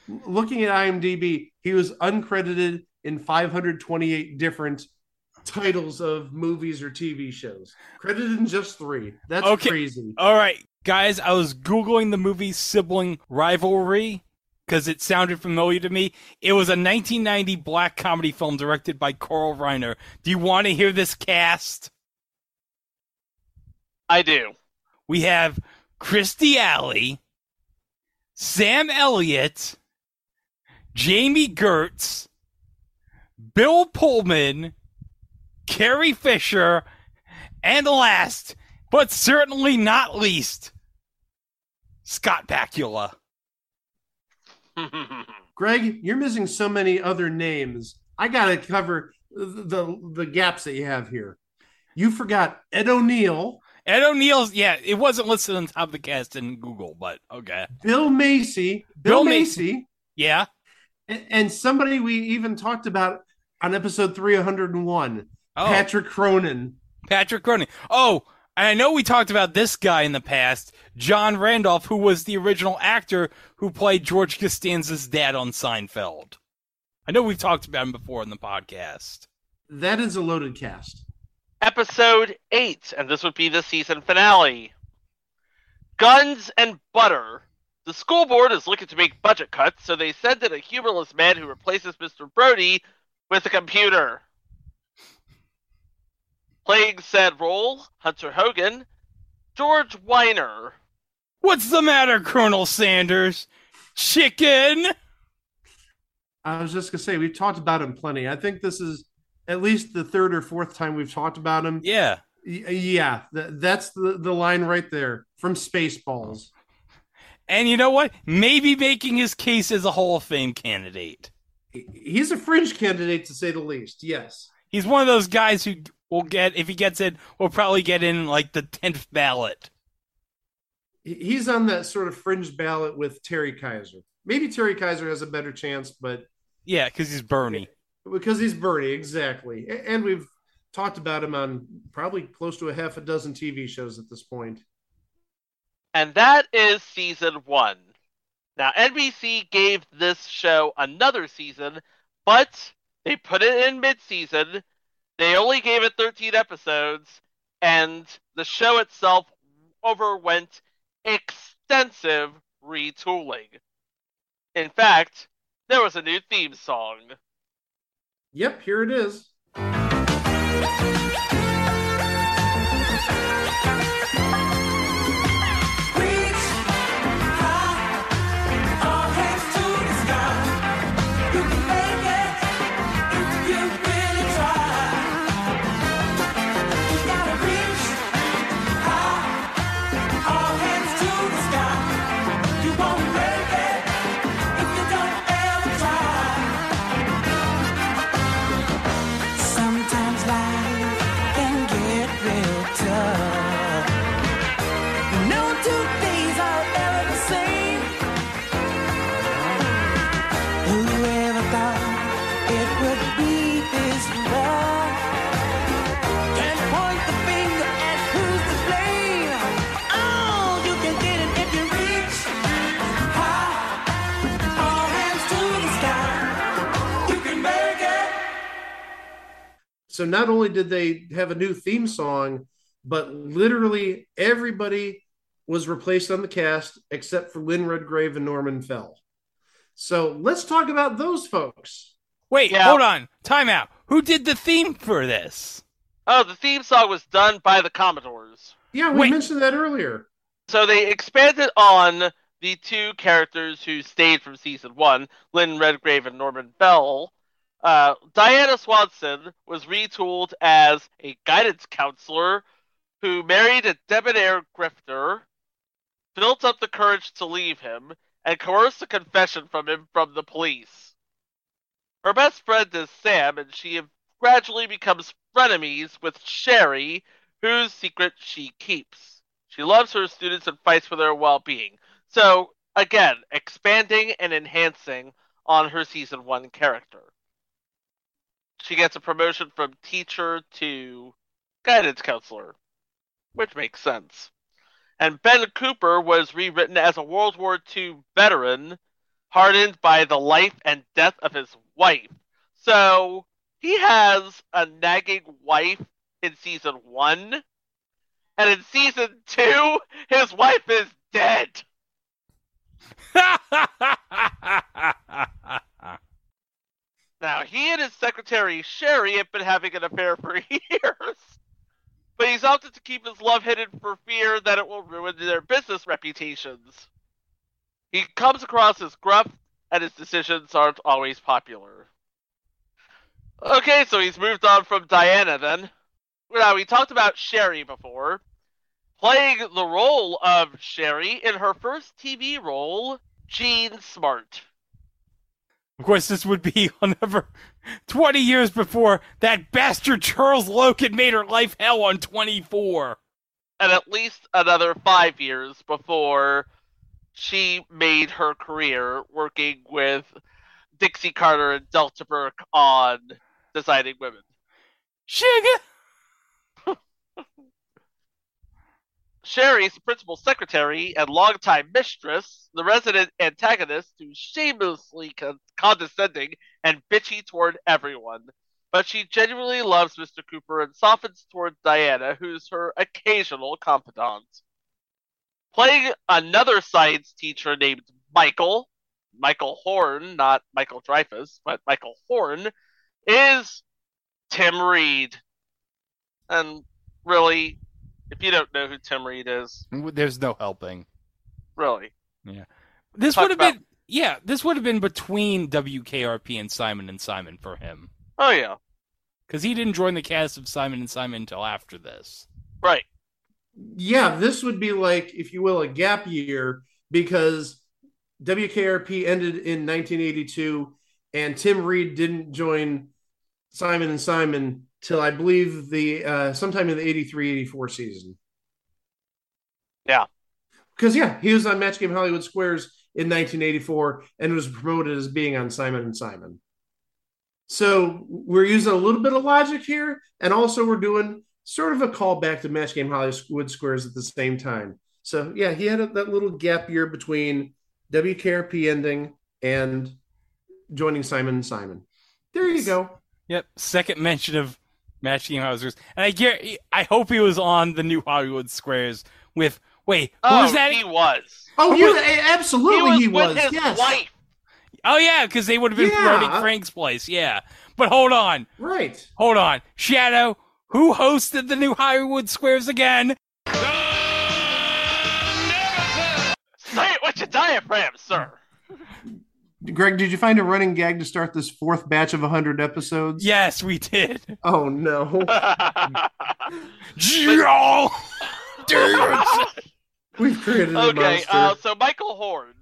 Speaker 1: looking at IMDb, he was uncredited in 528 different titles of movies or TV shows. Credited in just three. That's
Speaker 6: Okay.
Speaker 1: crazy.
Speaker 6: All right, guys, I was Googling the movie Sibling Rivalry because it sounded familiar to me. It was a 1990 black comedy film directed by Carl Reiner. Do you want to hear this cast?
Speaker 5: I do.
Speaker 6: We have Kirstie Alley, Sam Elliott, Jami Gertz, Bill Pullman, Carrie Fisher, and last, but certainly not least, Scott Bakula.
Speaker 1: Greg, you're missing so many other names. I got to cover the, the the gaps that you have here. You forgot Ed O'Neill,
Speaker 6: Ed O'Neill's, yeah, it wasn't listed on top of the cast in Google, but okay.
Speaker 1: Bill Macy, Bill,
Speaker 6: Bill
Speaker 1: Macy,
Speaker 6: Macy. Yeah,
Speaker 1: and, and somebody we even talked about on episode 301,
Speaker 6: Oh.
Speaker 1: Patrick Cronin.
Speaker 6: Patrick Cronin. Oh, and I know we talked about this guy in the past, John Randolph, who was the original actor who played George Costanza's dad on Seinfeld. I know we've talked about him before in the podcast.
Speaker 1: That is a loaded cast.
Speaker 5: Episode 8, and this would be the season finale. Guns and Butter. The school board is looking to make budget cuts, so they send in a humorless man who replaces Mr. Brody with a computer. Playing said role, Hunter Hogan, George Wyner.
Speaker 6: What's the matter, Colonel Sanders? Chicken?
Speaker 1: I was just gonna say we've talked about him plenty. I think this is at least the third or fourth time we've talked about him.
Speaker 6: Yeah.
Speaker 1: Yeah, that's the the line right there from Spaceballs.
Speaker 6: And you know what? Maybe making his case as a Hall of Fame candidate.
Speaker 1: He's a fringe candidate to say the least. Yes.
Speaker 6: He's one of those guys who will get, if he gets it, will probably get in like the 10th ballot.
Speaker 1: He's on that sort of fringe ballot with Terry Kiser. Maybe Terry Kiser has a better chance, but
Speaker 6: Yeah, because he's Bernie.
Speaker 1: Because he's Bernie, exactly. And we've talked about him on probably close to a half a dozen TV shows at this point.
Speaker 5: And that is season one. Now, NBC gave this show another season, but they put it in mid season. They only gave it 13 episodes, and the show itself overwent extensive retooling. In fact, there was a new theme song.
Speaker 1: Yep, here it is. So not only did they have a new theme song, but literally everybody was replaced on the cast except for Lynn Redgrave and Norman Fell. So let's talk about those folks.
Speaker 6: Wait,
Speaker 5: Yeah.
Speaker 6: hold on. Time out. Who did the theme for this?
Speaker 5: Oh, the theme song was done by the Commodores.
Speaker 1: Yeah, we
Speaker 6: Wait.
Speaker 1: mentioned that earlier.
Speaker 5: So they expanded on the two characters who stayed from season one, Lynn Redgrave and Norman Fell. Uh, Diana Swanson was retooled as a guidance counselor who married a debonair grifter, built up the courage to leave him, and coerced a confession from him from the police. Her best friend is Sam, and she gradually becomes frenemies with Sherry, whose secret she keeps. She loves her students and fights for their well being. So, again, expanding and enhancing on her season one character. She gets a promotion from teacher to guidance counselor, which makes sense. And Ben Cooper was rewritten as a World War II veteran, hardened by the life and death of his wife. So, he has a nagging wife in season one, and in season two, his wife is dead. Now, he and his secretary Sherry have been having an affair for years. But he's opted to keep his love hidden for fear that it will ruin their business reputations. He comes across as gruff, and his decisions aren't always popular. Okay, so he's moved on from Diana then. Now, we talked about Sherry before. Playing the role of Sherry in her first TV role, Jean Smart.
Speaker 6: Of course, this would be another 20 years before that bastard Charles Logan made her life hell on 24.
Speaker 5: and at least another five years before she made her career working with Dixie Carter and Delta Burke on Designing Women.
Speaker 6: Sugar!
Speaker 5: Sherry's principal secretary and longtime mistress, the resident antagonist who's shamelessly con- condescending and bitchy toward everyone. But she genuinely loves Mr. Cooper and softens toward Diana, who's her occasional confidant. Playing another science teacher named Michael, Michael Horn, not Michael Dreyfus, but Michael Horn, is Tim Reid. And really, if you don't know who Tim Reid is,
Speaker 6: There's no helping.
Speaker 5: really, Yeah.
Speaker 6: This
Speaker 5: Talk
Speaker 6: would have
Speaker 5: about-
Speaker 6: been yeah, this would have been between WKRP and Simon and Simon for him.
Speaker 5: oh yeah,
Speaker 6: Because he didn't join the cast of Simon and Simon until after this.
Speaker 5: right.
Speaker 1: yeah, this would be like, if you will, a gap year because WKRP ended in 1982 and Tim Reid didn't join Simon and Simon till I believe the uh, sometime in the 83 84 season.
Speaker 5: Yeah.
Speaker 1: Because, yeah, he was on Match Game Hollywood Squares in 1984 and was promoted as being on Simon and Simon. So we're using a little bit of logic here, and also we're doing sort of a callback to Match Game Hollywood Squares at the same time. So yeah, he had a, that little gap year between WKRP ending and joining Simon and Simon. There you go.
Speaker 6: Yep, second mention of Match Game Houses, and I get. I hope he was on the new Hollywood Squares with. Wait, who
Speaker 5: Oh,
Speaker 6: was that?
Speaker 5: he was.
Speaker 1: Oh, you absolutely he was.
Speaker 5: with his
Speaker 1: yes,
Speaker 5: wife.
Speaker 6: Oh yeah, because they would have been
Speaker 1: Yeah.
Speaker 6: promoting Frank's place. Yeah, but hold on,
Speaker 1: right.
Speaker 6: hold on, Shadoe. Who hosted the new Hollywood Squares again?
Speaker 5: Say it with your diaphragm, sir.
Speaker 1: Greg, did you find a running gag to start this fourth batch of 100 episodes?
Speaker 6: Yes, we did.
Speaker 1: Oh no.
Speaker 6: Joe.
Speaker 1: We've created a
Speaker 5: okay,
Speaker 1: monster.
Speaker 5: uh, so Michael Horn,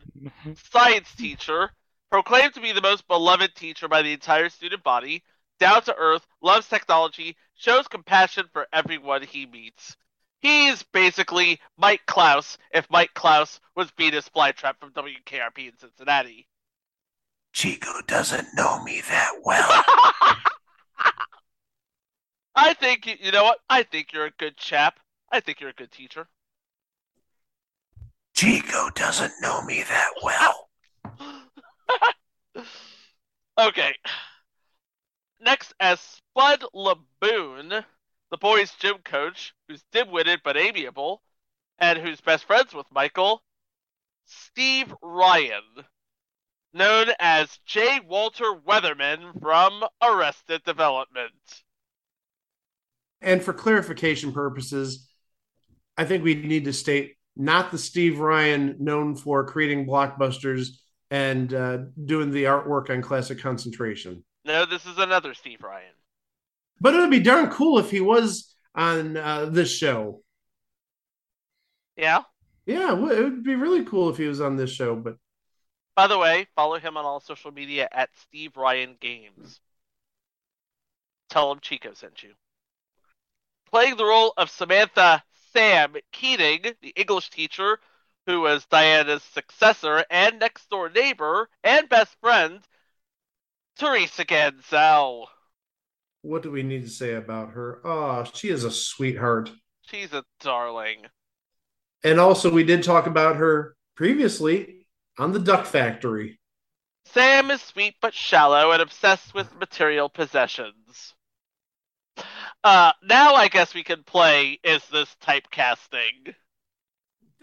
Speaker 5: science teacher, proclaimed to be the most beloved teacher by the entire student body, down to earth, loves technology, shows compassion for everyone he meets. He's basically Mike Klaus if Mike Klaus was Venus Flytrap from WKRP in Cincinnati.
Speaker 3: Chico doesn't know me that well.
Speaker 5: I think, you know what? I think you're a good chap. I think you're a good teacher.
Speaker 3: Chico doesn't know me that well.
Speaker 5: okay. Next, as Spud Laboon, the boys' gym coach, who's dim-witted but amiable, and who's best friends with Michael, Steve Ryan, known as J. Walter Weatherman from Arrested Development.
Speaker 1: And for clarification purposes, I think we need to state not the Steve Ryan known for creating blockbusters and uh, doing the artwork on Classic Concentration.
Speaker 5: No, this is another Steve Ryan.
Speaker 1: But it would be darn cool if he was on uh, this show.
Speaker 5: Yeah.
Speaker 1: Yeah, it would- it would be really cool if he was on this show. But
Speaker 5: By the way, follow him on all social media at Steve Ryan Games. Tell him Chico sent you. Playing the role of Samantha Sam Keating, the English teacher who was Diana's successor and next door neighbor and best friend, Teresa Ganzel.
Speaker 1: what do we need to say about her? Oh, she is a sweetheart.
Speaker 5: She's a darling.
Speaker 1: And also, we did talk about her previously on the Duck Factory.
Speaker 5: Sam is sweet but shallow and obsessed with material possessions. Uh, now I guess we can play Is This Typecasting?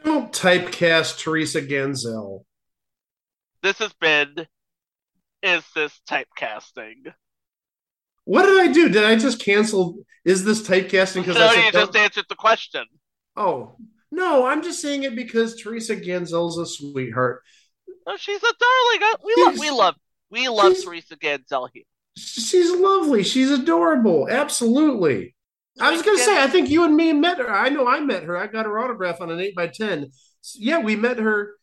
Speaker 1: Don't typecast Teresa Ganzel.
Speaker 5: This has been Is This Typecasting?
Speaker 1: What did I do? Did I just cancel? Is this typecasting? Because
Speaker 5: No,
Speaker 1: I
Speaker 5: you just answered the question.
Speaker 1: Oh no, I'm just saying it because Teresa Ganzel's a sweetheart.
Speaker 5: Oh, she's a darling. We love, we love, we love Teresa Ganzel here.
Speaker 1: She's lovely. She's adorable. Absolutely. I was gonna say, I think you and me met her. I know I met her. I got her autograph on an eight by ten. Yeah, we met her.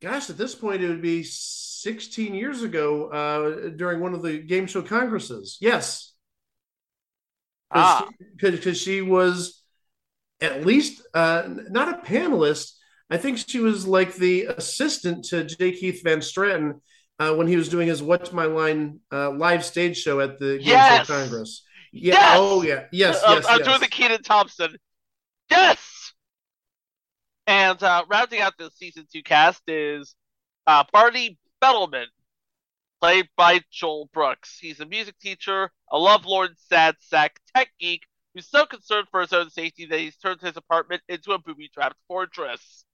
Speaker 1: Gosh, at this point, it would be 16 years ago uh, during one of the game show congresses. Yes,
Speaker 5: Ah.
Speaker 1: because she was at least uh, not a panelist. I think she was like the assistant to J. Keith Van Straaten uh, when he was doing his "What's My Line" uh, live stage show at the
Speaker 5: Yes!
Speaker 1: Congress. Yeah.
Speaker 5: Yes!
Speaker 1: Oh, yeah. Yes.
Speaker 5: Uh,
Speaker 1: Yes.
Speaker 5: I'm
Speaker 1: yes.
Speaker 5: doing the Kenan Thompson. Yes. And uh, rounding out the season two cast is uh, Barney Bettleman, played by Joel Brooks. He's a music teacher, a lovelorn, sad sack tech geek who's so concerned for his own safety that he's turned his apartment into a booby-trapped fortress.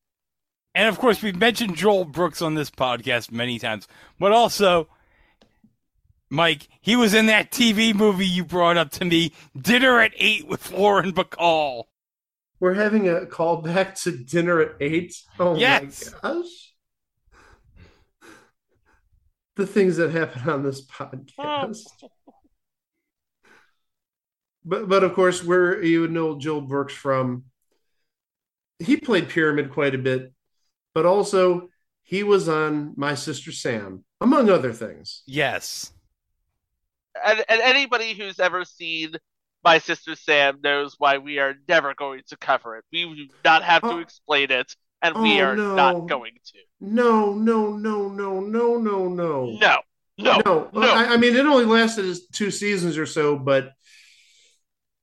Speaker 6: And of course, we've mentioned Joel Brooks on this podcast many times, but also, Mike, he was in that TV movie you brought up to me, Dinner at Eight with Lauren Bacall.
Speaker 1: We're having a call back to dinner at eight. Oh
Speaker 6: Yes.
Speaker 1: my gosh. The things that happen on this podcast. Oh. But but of course, where you would know Joel Brooks from, he played Pyramid quite a bit, but also he was on My Sister Sam, among other things.
Speaker 6: Yes.
Speaker 5: And, and anybody who's ever seen My Sister Sam knows why we are never going to cover it. We do not have to
Speaker 1: Oh.
Speaker 5: explain it, and we
Speaker 1: Oh,
Speaker 5: are
Speaker 1: no.
Speaker 5: not going to.
Speaker 1: No, no, no, no, no, no, no.
Speaker 5: No, no,
Speaker 1: no.
Speaker 5: no.
Speaker 1: I, I mean, it only lasted two seasons or so, but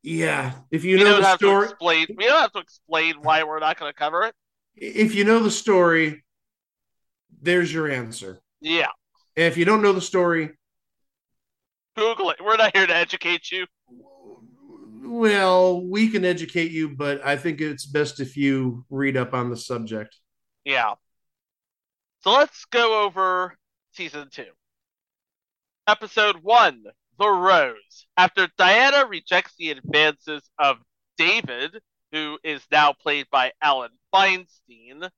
Speaker 1: yeah, if you
Speaker 5: we
Speaker 1: know the story,
Speaker 5: explain. We don't have to explain why we're not going to cover it.
Speaker 1: If you know the story, there's your answer.
Speaker 5: Yeah,
Speaker 1: And if you don't know the story,
Speaker 5: Google it. We're not here to educate you.
Speaker 1: well, we can educate you, but I think it's best if you read up on the subject.
Speaker 5: Yeah. So let's go over season two. Episode one The Rose. After Diana rejects the advances of David, who is now played by Alan Feinstein,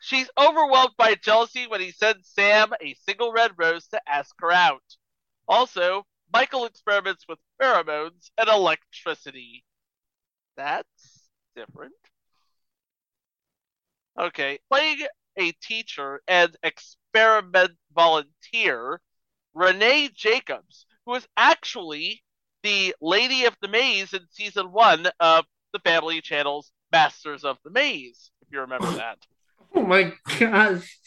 Speaker 5: she's overwhelmed by jealousy when he sends Sam a single red rose to ask her out. Also, Michael experiments with pheromones and electricity. That's different. Okay, playing a teacher and experiment volunteer, Renae Jacobs, who is actually the Lady of the Maze in season one of the Family Channel's Masters of the Maze, if you remember oh. that.
Speaker 1: Oh my gosh.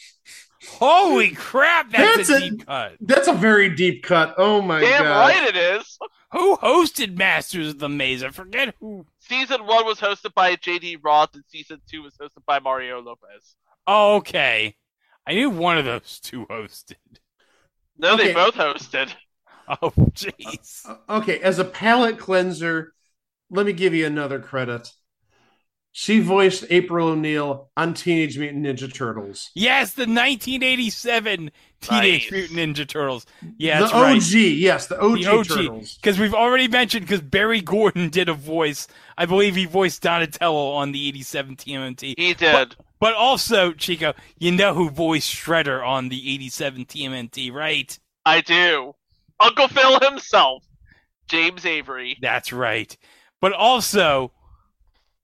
Speaker 6: Holy crap, that's,
Speaker 1: That's
Speaker 6: a
Speaker 1: a-
Speaker 6: deep cut.
Speaker 1: That's a very deep cut. Oh my
Speaker 5: Damn
Speaker 1: god.
Speaker 5: Damn right it is!
Speaker 6: Who hosted Masters of the Maze? I forget who.
Speaker 5: Season one was hosted by JD Roth, and season two was hosted by Mario Lopez.
Speaker 6: Oh, okay. I knew one of those two hosted.
Speaker 5: No,
Speaker 1: Okay.
Speaker 5: they both hosted.
Speaker 6: Oh, jeez.
Speaker 1: Uh, uh, okay, as a palate cleanser, let me give you another credit. She voiced April O'Neil on Teenage Mutant Ninja Turtles.
Speaker 6: Yes, the 1987 Teenage
Speaker 5: Nice.
Speaker 6: Mutant Ninja Turtles. Yeah,
Speaker 1: the
Speaker 6: that's right.
Speaker 1: OG, yes, the OG,
Speaker 6: The OG.
Speaker 1: Turtles.
Speaker 6: Because we've already mentioned, because Barry Gordon did a voice. I believe he voiced Donatello on the 87 TMNT.
Speaker 5: He did.
Speaker 6: But also, Chico, you know who voiced Shredder on the 87 TMNT, right?
Speaker 5: I do. Uncle Phil himself, James Avery.
Speaker 6: That's right. But also,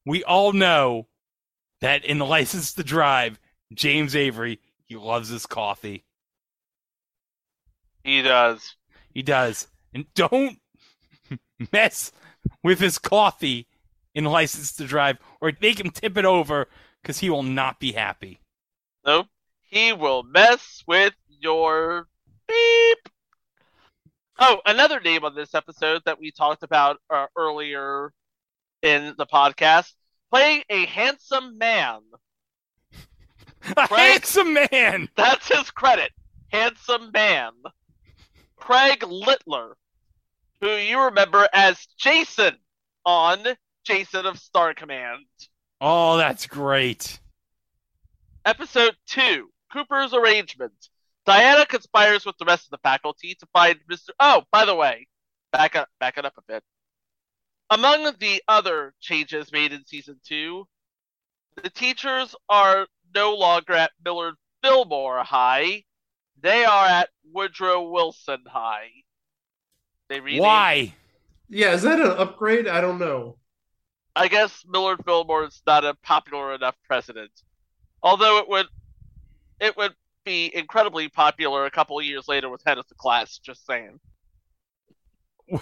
Speaker 6: we all know that in the License to Drive, James Avery, he loves his coffee.
Speaker 5: He does.
Speaker 6: He does. And don't mess with his coffee in License to Drive or make him tip it over because he will not be happy.
Speaker 5: Nope. He will mess with your beep. Oh, another name on this episode that we talked about uh, earlier in the podcast, playing a handsome man.
Speaker 6: A
Speaker 5: Craig-
Speaker 6: handsome man!
Speaker 5: That's his credit. Handsome man. Craig Littler, who you remember as Jason on Jason of Star Command.
Speaker 6: Oh, that's great.
Speaker 5: Episode 2 Cooper's Arrangement. Diana conspires with the rest of the faculty to find Mr. Oh, by the way, back up, back it up a bit. Among the other changes made in season 2, the teachers are no longer at Millard Fillmore High. They are at Woodrow Wilson High. They renamed
Speaker 6: Why?
Speaker 1: Yeah, is that an upgrade? I don't know.
Speaker 5: I guess Millard Fillmore is not a popular enough president. Although it would it would be incredibly popular a couple of years later with head of the class, just saying.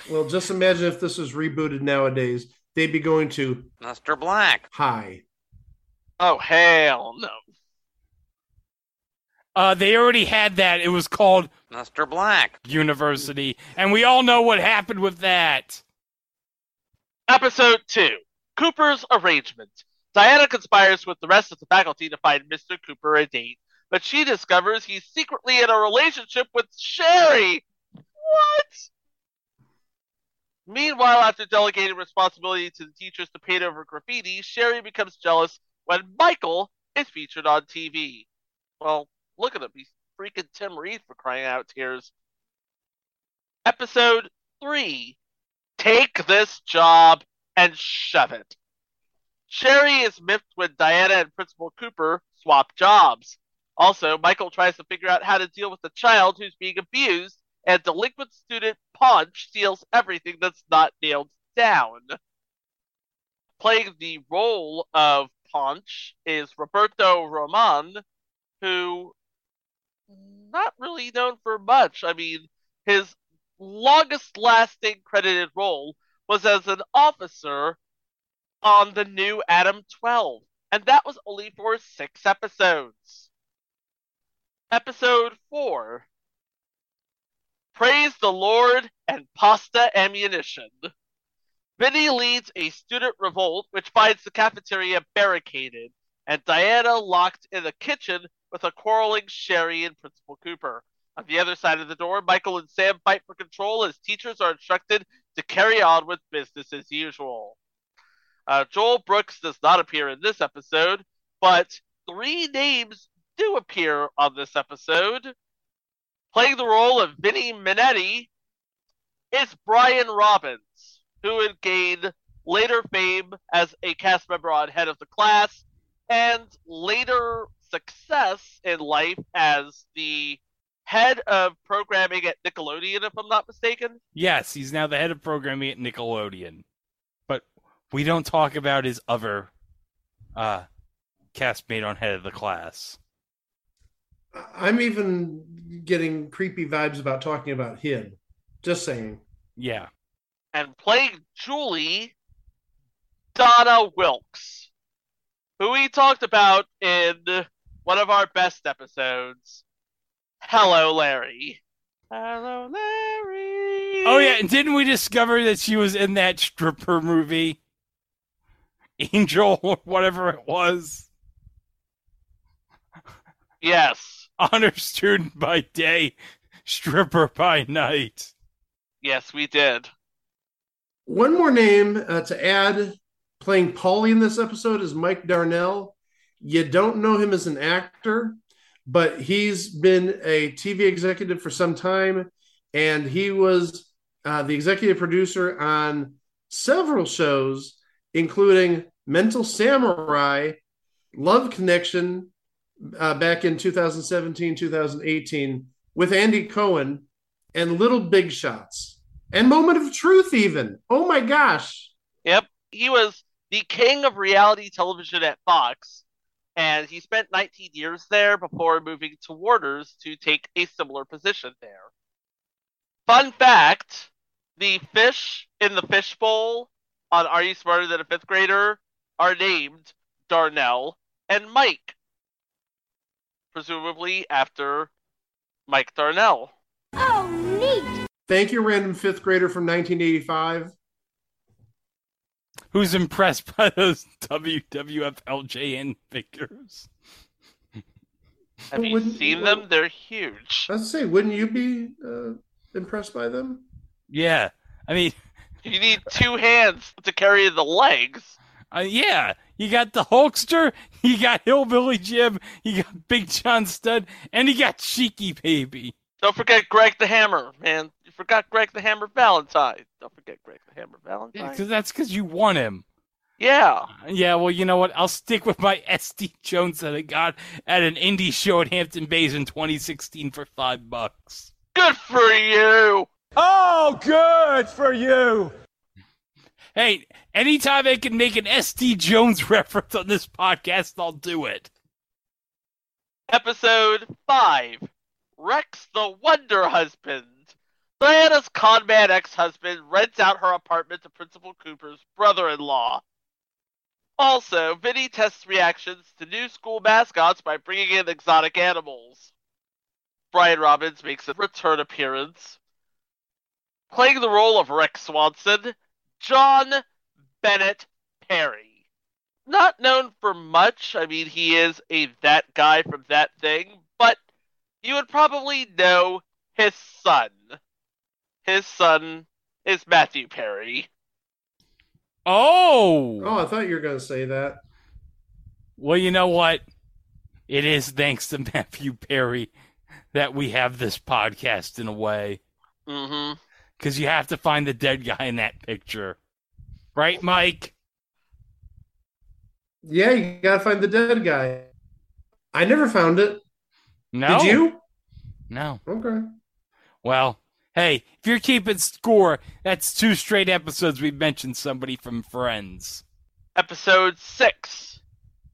Speaker 1: Well, just imagine if this was rebooted nowadays. They'd be going to
Speaker 10: Mr. Black.
Speaker 1: Hi.
Speaker 5: Oh hell no.
Speaker 6: Uh, they already had that. It was called
Speaker 10: Mr. Black.
Speaker 6: University, and we all know what happened with that.
Speaker 5: Episode two. Cooper's arrangement. Diana conspires with the rest of the faculty to find Mr. Cooper a date, but she discovers he's secretly in a relationship with Sherry. What? Meanwhile, after delegating responsibility to the teachers to paint over graffiti, Sherry becomes jealous when Michael is featured on TV. Well, look at him. He's freaking Tim Reid for crying out tears. Episode 3 Take this job and shove it. Sherry is miffed when Diana and Principal Cooper swap jobs. Also, Michael tries to figure out how to deal with the child who's being abused, and delinquent student Punch steals everything that's not nailed down. Playing the role of Punch is Roberto Roman, who not really known for much. I mean, his longest lasting credited role was as an officer on the new Adam 12, and that was only for six episodes. Episode 4 Praise the Lord and Pasta Ammunition. Vinny leads a student revolt which finds the cafeteria barricaded, and Diana locked in the kitchen with a quarreling Sherry and Principal Cooper. On the other side of the door, Michael and Sam fight for control as teachers are instructed to carry on with business as usual. Uh, Joel Brooks does not appear in this episode, but three names do appear on this episode. Playing the role of Vinny Minetti is Brian Robbins, who would gain later fame as a cast member on Head of the Class and later success in life as the head of programming at Nickelodeon, if I'm not mistaken.
Speaker 6: Yes, he's now the head of programming at Nickelodeon. But we don't talk about his other uh, castmate on Head of the Class.
Speaker 1: I'm even getting creepy vibes about talking about him. Just saying.
Speaker 6: Yeah.
Speaker 5: And playing Julie, Donna Wilkes, who we talked about in one of our best episodes. Hello, Larry. Hello, Larry.
Speaker 6: Oh yeah, and didn't we discover that she was in that stripper movie? Angel or whatever it was.
Speaker 5: Yes.
Speaker 6: Honor student by day, stripper by night.
Speaker 5: Yes, we did.
Speaker 1: One more name uh, to add playing Paulie in this episode is Mike Darnell. You don't know him as an actor, but he's been a TV executive for some time, and he was uh, the executive producer on several shows, including Mental Samurai, Love Connection, uh, back in 2017, 2018, with Andy Cohen, and Little Big Shots, and Moment of Truth, even. Oh my gosh.
Speaker 5: Yep. He was the king of reality television at Fox, and he spent 19 years there before moving to Warner's to take a similar position there. Fun fact the fish in the fishbowl on Are You Smarter Than a Fifth Grader are named Darnell and Mike, presumably after Mike Darnell.
Speaker 4: Oh, neat.
Speaker 1: Thank you, random fifth grader from 1985.
Speaker 6: Who's impressed by those WWF LJN figures?
Speaker 5: Have you seen
Speaker 1: well-
Speaker 5: them? They're huge.
Speaker 1: Let's say, wouldn't you be uh, impressed by them?
Speaker 6: Yeah. I mean,
Speaker 5: You need two hands to carry the legs.
Speaker 6: Uh, yeah. You got the Hulkster, you got Hillbilly Jim, you got Big John Studd, and you got Cheeky Baby.
Speaker 5: Don't forget Greg the Hammer, man. You forgot Greg the Hammer Valentine. Don't forget Greg the Hammer Valentine.
Speaker 6: Because that's because you want him.
Speaker 5: Yeah.
Speaker 6: Yeah, well, you know what? I'll stick with my SD Jones that I got at an indie show at Hampton Bays in 2016 for five bucks.
Speaker 5: Good for you.
Speaker 11: Oh, good for you.
Speaker 6: Hey, anytime I can make an SD Jones reference on this podcast, I'll do it.
Speaker 5: Episode 5 Rex the Wonder Husband. Diana's conman ex husband rents out her apartment to Principal Cooper's brother in law. Also, Vinny tests reactions to new school mascots by bringing in exotic animals. Brian Robbins makes a return appearance. Playing the role of Rex Swanson, John Bennett Perry. not known for much. I mean, he is a that guy from that thing, but you would probably know his son. His son is Matthew Perry.
Speaker 6: Oh,
Speaker 1: Oh, I thought you were going to say that.
Speaker 6: well, you know what? It is thanks to Matthew Perry that we have this podcast in a way.
Speaker 5: Mm-hmm.
Speaker 6: Because you have to find the dead guy in that picture. Right, Mike?
Speaker 1: Yeah, you got to find the dead guy. I never found it.
Speaker 6: No.
Speaker 1: Did you?
Speaker 6: No.
Speaker 1: Okay.
Speaker 6: Well, hey, if you're keeping score, that's two straight episodes we've mentioned somebody from Friends.
Speaker 5: Episode 6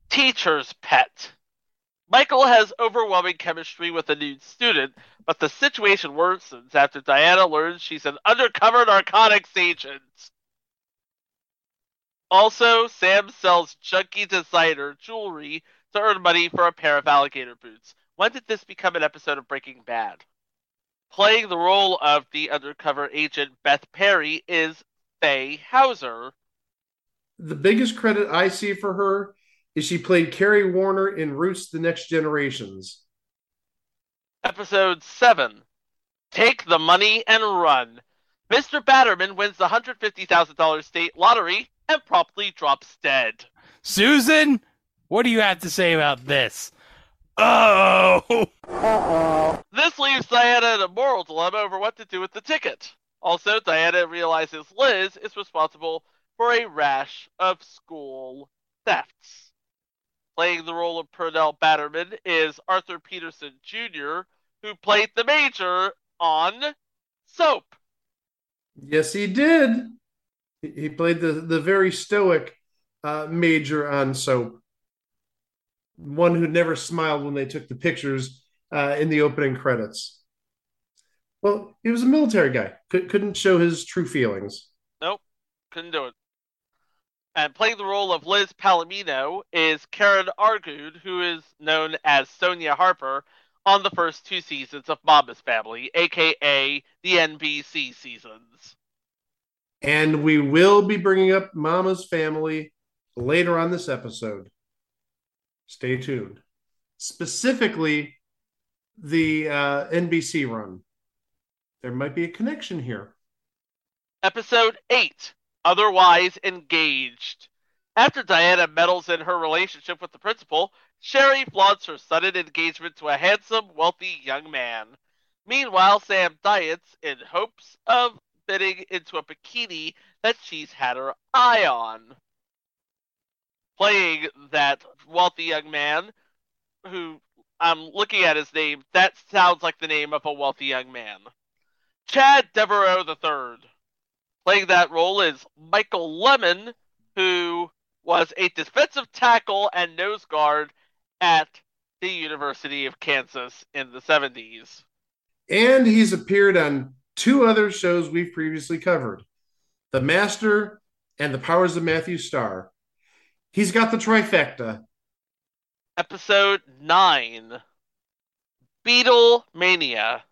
Speaker 5: Teacher's Pet. Michael has overwhelming chemistry with a new student, but the situation worsens after Diana learns she's an undercover narcotics agent. Also, Sam sells junky designer jewelry to earn money for a pair of alligator boots. When did this become an episode of Breaking Bad? Playing the role of the undercover agent Beth Perry is Faye Hauser.
Speaker 1: The biggest credit I see for her is she played Carrie Warner in Roots: The Next Generations.
Speaker 5: Episode 7 Take the Money and Run. Mr. Batterman wins the $150,000 state lottery and promptly drops dead.
Speaker 6: Susan, what do you have to say about this? Oh!
Speaker 5: This leaves Diana in a moral dilemma over what to do with the ticket. Also, Diana realizes Liz is responsible for a rash of school thefts. Playing the role of Purnell Batterman is Arthur Peterson Jr., who played the Major on Soap.
Speaker 1: Yes, he did. He played the the very stoic uh, major on Soap, one who never smiled when they took the pictures uh, in the opening credits. Well, he was a military guy. Could, couldn't show his true feelings.
Speaker 5: Nope, couldn't do it. And playing the role of Liz Palomino is Karin Argoud, who is known as Sonia Harper on the first two seasons of Mama's Family, aka the NBC seasons.
Speaker 1: And we will be bringing up Mama's Family later on this episode. Stay tuned. Specifically, the uh, NBC run. There might be a connection here.
Speaker 5: Episode 8 Otherwise Engaged. After Diana meddles in her relationship with the principal, Sherry flaunts her sudden engagement to a handsome, wealthy young man. Meanwhile, Sam diets in hopes of fitting into a bikini that she's had her eye on. Playing that wealthy young man, who I'm looking at his name, that sounds like the name of a wealthy young man. Chad Devereaux III. Playing that role is Michael Lemon, who was a defensive tackle and nose guard at the University of Kansas in the 70s.
Speaker 1: And he's appeared on two other shows we've previously covered The Master and The Powers of Matthew Star. He's got the trifecta.
Speaker 5: Episode 9 Beetle Mania.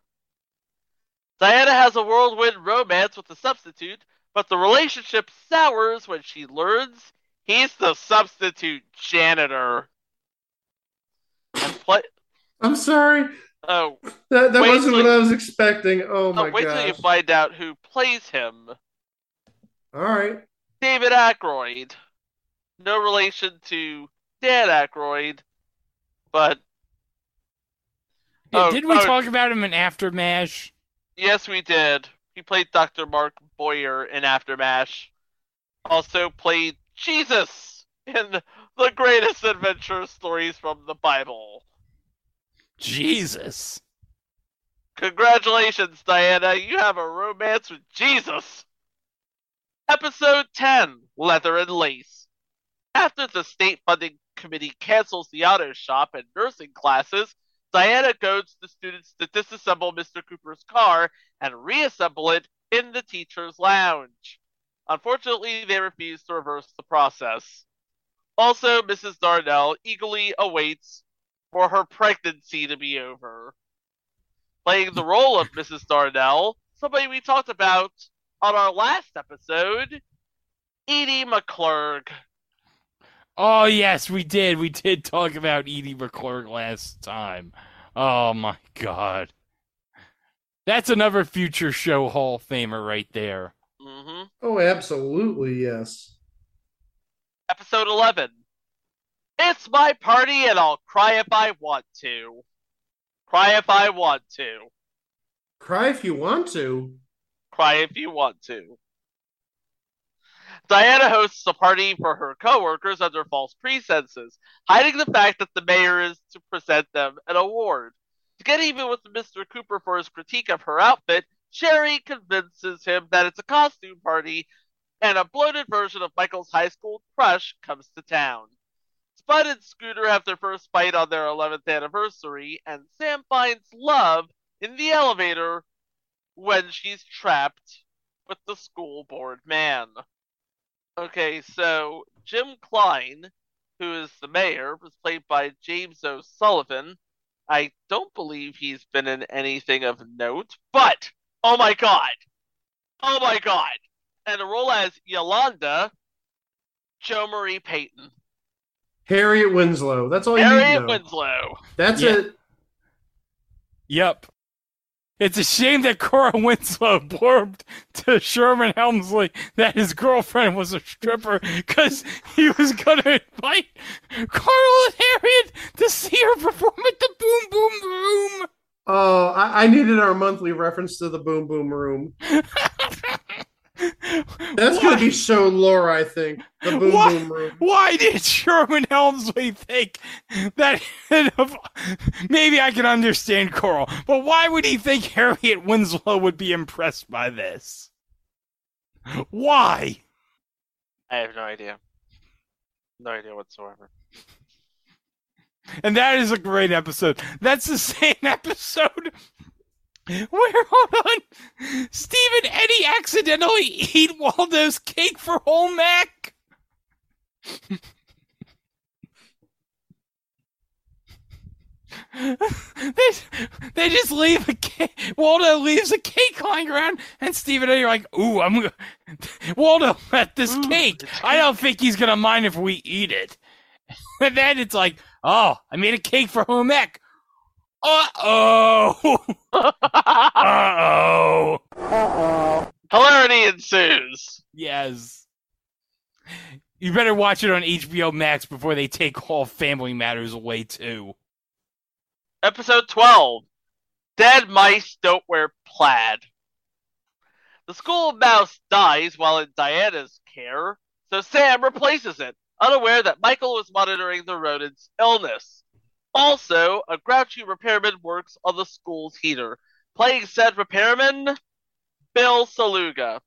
Speaker 5: Diana has a whirlwind romance with the substitute, but the relationship sours when she learns he's the substitute janitor. And play.
Speaker 1: I'm sorry.
Speaker 5: Oh,
Speaker 1: That, that wasn't
Speaker 5: till
Speaker 1: what I was expecting. Oh, oh my
Speaker 5: oh, wait till you find out who plays him.
Speaker 1: All right.
Speaker 5: David Ackroyd. No relation to Dan Aykroyd, but
Speaker 6: Yeah,
Speaker 5: Oh,
Speaker 6: did we
Speaker 5: oh.
Speaker 6: talk about him in Aftermath?
Speaker 5: yes, we did. He played Dr. Mark Boyer in Aftermath. Also played Jesus in the greatest adventure stories from the Bible.
Speaker 6: Jesus.
Speaker 5: Congratulations, Diana. You have a romance with Jesus. Episode 10 Leather and Lace. After the state funding committee cancels the auto shop and nursing classes, Diana goads the students to disassemble Mr. Cooper's car and reassemble it in the teacher's lounge. Unfortunately, they refuse to reverse the process. Also, Mrs. Darnell eagerly awaits for her pregnancy to be over. Playing the role of Mrs. Darnell, somebody we talked about on our last episode, Edie McClurg.
Speaker 6: Oh yes, we did. We did talk about Edie McClurg last time. Oh my god. That's another future show Hall of Famer right there.
Speaker 5: hmm
Speaker 1: Oh, absolutely, yes.
Speaker 5: Episode 11. It's my party and I'll cry if I want to. Cry if I want to.
Speaker 1: Cry if you want to.
Speaker 5: Cry if you want to. Diana hosts a party for her coworkers under false pretenses, hiding the fact that the mayor is to present them an award. To get even with Mr. Cooper for his critique of her outfit, Sherry convinces him that it's a costume party, and a bloated version of Michael's high school crush comes to town. Spud and Scooter have their first fight on their 11th anniversary, and Sam finds love in the elevator when she's trapped with the school board man. Okay, so Jim Klein, who is the mayor, was played by James O'Sullivan. I don't believe he's been in anything of note, but oh my god! Oh my god! And the role as Yolanda, Jo Marie Payton.
Speaker 1: Harriet Winslow. That's all you need to
Speaker 5: Harriet
Speaker 1: know.
Speaker 5: Winslow.
Speaker 1: That's
Speaker 6: Yeah.
Speaker 1: it.
Speaker 6: Yep. It's a shame that Cora Winslow blurbed to Sherman Hemsley that his girlfriend was a stripper because he was going to invite Carl and Harriet to see her perform at the Boom Boom Room.
Speaker 1: Oh, I, I needed our monthly reference to the Boom Boom Room. That's going to be so lore, I think. The Boom
Speaker 6: Why-
Speaker 1: Boom Room.
Speaker 6: Why did Sherman Hemsley think that? Maybe I can understand Coral, but why would he think Harriet Winslow would be impressed by this? Why?
Speaker 5: I have no idea. No idea whatsoever.
Speaker 6: And that is a great episode. That's the same episode where, hold on, Steve and Eddie accidentally eat Waldo's cake for home ec. they, they just leave a cake. Waldo leaves a cake lying around, and Steve and Eddie are like, "Ooh, I'm gonna." Waldo at this cake. I don't think he's gonna mind if we eat it. And then it's like, "Oh, I made a cake for home ec." Uh oh. uh oh.
Speaker 5: Hilarity ensues.
Speaker 6: Yes. You better watch it on HBO Max before they take all Family Matters away too.
Speaker 5: Episode 12 Dead Mice Don't Wear Plaid. The school mouse dies while in Diana's care, so Sam replaces it, unaware that Michael was monitoring the rodent's illness. Also, a grouchy repairman works on the school's heater, playing said repairman Bill Saluga.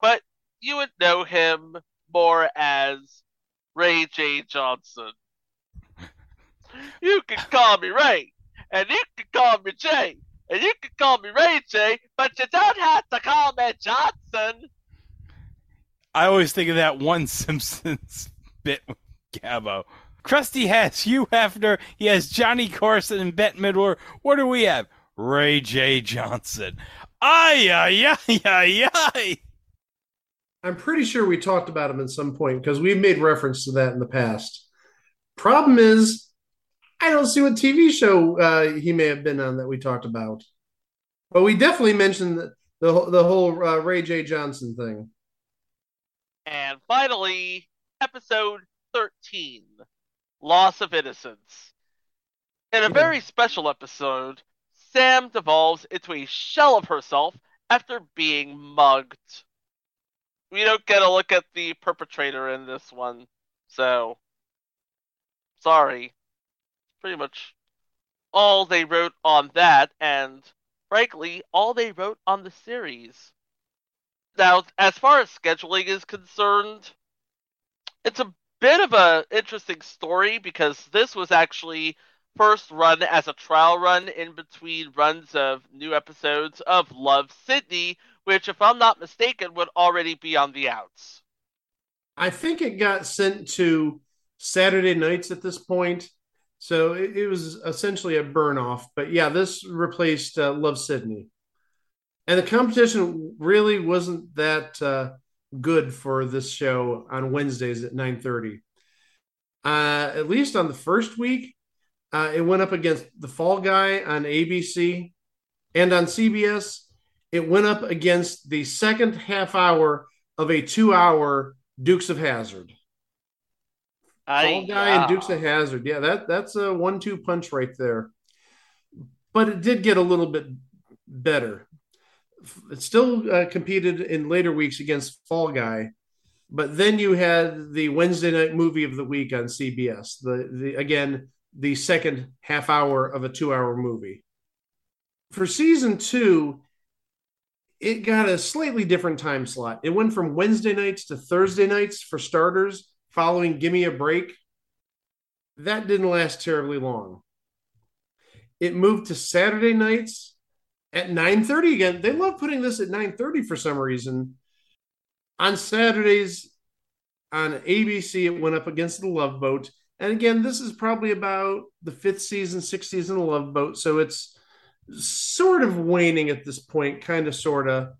Speaker 5: But you would know him more as Ray J. Johnson. You can call me Ray, and you can call me Jay, and you can call me Ray J, but you don't have to call me Johnson.
Speaker 6: I always think of that one Simpsons bit with Gabbo. Krusty has Hugh Hefner, he has Johnny Carson and Bette Midler. What do we have? Ray J. Johnson. Ay, ay, ay, ay, ay.
Speaker 1: I'm pretty sure we talked about him at some point because we've made reference to that in the past. Problem is, I don't see what TV show uh, he may have been on that we talked about. But we definitely mentioned the the, whole- the whole uh, Ray J. Johnson thing.
Speaker 5: And finally, episode 13 Loss of Innocence. In a very special episode, Sam devolves into a shell of herself after being mugged. We don't get a look at the perpetrator in this one, so sorry. Pretty much all they wrote on that, and frankly, all they wrote on the series. Now, as far as scheduling is concerned, it's a bit of a interesting story because this was actually first run as a trial run in between runs of new episodes of Love Sydney, which, if I'm not mistaken, would already be on the outs.
Speaker 1: I think it got sent to Saturday nights at this point. So it, it was essentially a burn off. But yeah, this replaced uh, Love Sydney. And the competition really wasn't that uh, good for this show on Wednesdays at 9:30. Uh, at least on the first week, uh, it went up against The Fall Guy on ABC and on CBS. It went up against the second half hour of a two hour Dukes of Hazzard. Fall Guy and Dukes of Hazzard. Yeah, that that's a one two punch right there. But it did get a little bit better. It still uh, competed in later weeks against Fall Guy, but then you had the Wednesday night movie of the week on CBS. The the again the second half hour of a two hour movie. For season two, it got a slightly different time slot. It went from Wednesday nights to Thursday nights for starters, following Gimme a Break. That didn't last terribly long. It moved to Saturday nights at 9:30 again. They love putting this at 9:30 for some reason. On Saturdays on ABC, it went up against the Love Boat. And again, this is probably about the fifth season, sixth season of Love Boat. So it's sort of waning at this point, kind of, sort of.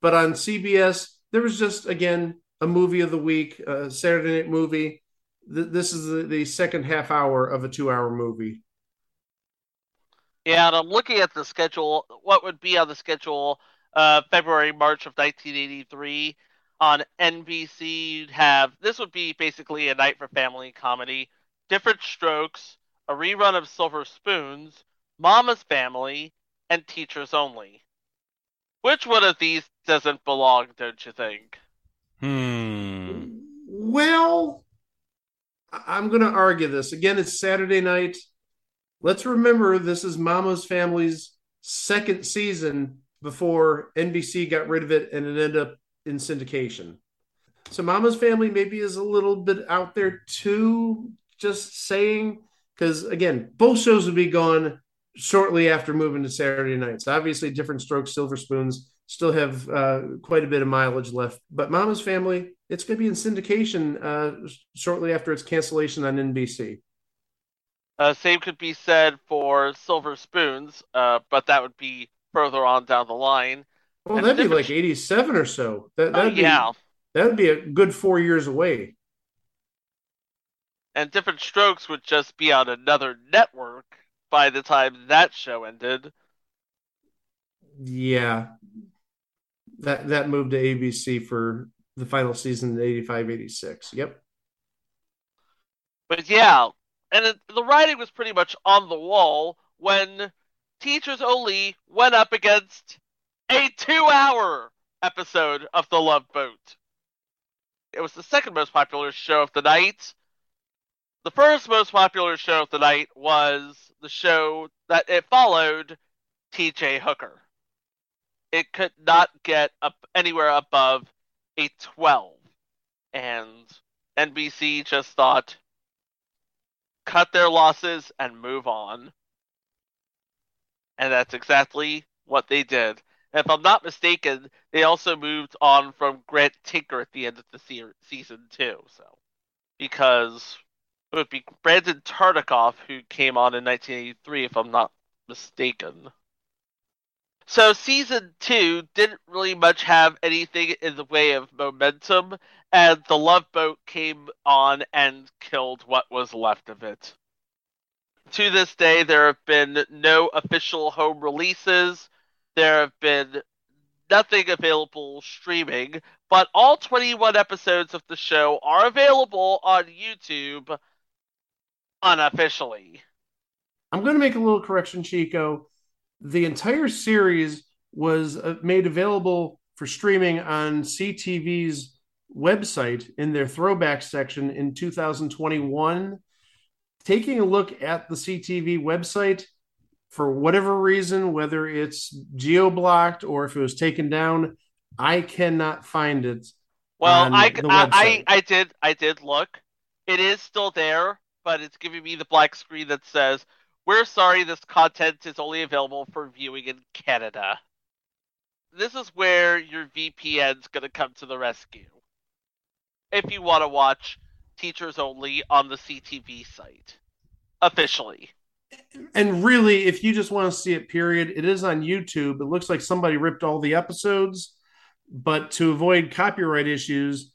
Speaker 1: But on CBS, there was just, again, a movie of the week, a Saturday night movie. This is the, the second half hour of a two hour movie.
Speaker 5: Yeah, and I'm looking at the schedule. What would be on the schedule? Uh, February, March of 1983 on NBC. You'd have this would be basically a night for family comedy. Different Strokes, a rerun of Silver Spoons, Mama's Family, and Teachers Only. Which one of these doesn't belong? Don't you think?
Speaker 6: Hmm.
Speaker 1: Well, I'm going to argue this. Again, it's Saturday night. Let's remember this is Mama's Family's second season before NBC got rid of it and it ended up in syndication. So Mama's Family maybe is a little bit out there too, just saying, because again, both shows would be gone shortly after moving to Saturday nights. Obviously, different strokes, Silver Spoons still have uh, quite a bit of mileage left, but Mama's Family, it's going to be in syndication uh, shortly after its cancellation on NBC.
Speaker 5: Uh, same could be said for Silver Spoons, uh, but that would be further on down the line.
Speaker 1: Well,
Speaker 5: And
Speaker 1: that'd be
Speaker 5: different-
Speaker 1: like 87 or so. That,
Speaker 5: Oh,
Speaker 1: that'd be,
Speaker 5: yeah.
Speaker 1: That would be a good four years away.
Speaker 5: and Different Strokes would just be on another network by the time that show ended.
Speaker 1: Yeah. That that moved to ABC for the final season in 85 86. Yep.
Speaker 5: But yeah, and the writing was pretty much on the wall when Teachers Only went up against a two-hour episode of The Love Boat. It was the second most popular show of the night. The first most popular show of the night was the show that it followed, T.J. Hooker. It could not get up anywhere above a 12. And NBC just thought, cut their losses and move on. And that's exactly what they did. If I'm not mistaken, they also moved on from Grant Tinker at the end of the se- season too. So, because it would be Brandon Tartikoff who came on in 1983, if I'm not mistaken. So season two didn't really much have anything in the way of momentum, and the Love Boat came on and killed what was left of it. To this day, there have been no official home releases. There have been nothing available streaming, but all 21 episodes of the show are available on YouTube unofficially.
Speaker 1: I'm going to make a little correction, Chico. The entire series was uh, made available for streaming on CTV's website in their throwback section in 2021. Taking a look at the CTV website, for whatever reason, whether it's geo blocked or if it was taken down, I cannot find it.
Speaker 5: Well, I, I. I, I did I did look. It is still there, but it's giving me the black screen that says, "We're sorry, this content is only available for viewing in Canada." This is where your VPN's gonna come to the rescue. If you want to watch Teachers Only on the CTV site, officially.
Speaker 1: and really, if you just want to see it, period, it is on YouTube. It looks like somebody ripped all the episodes, but to avoid copyright issues,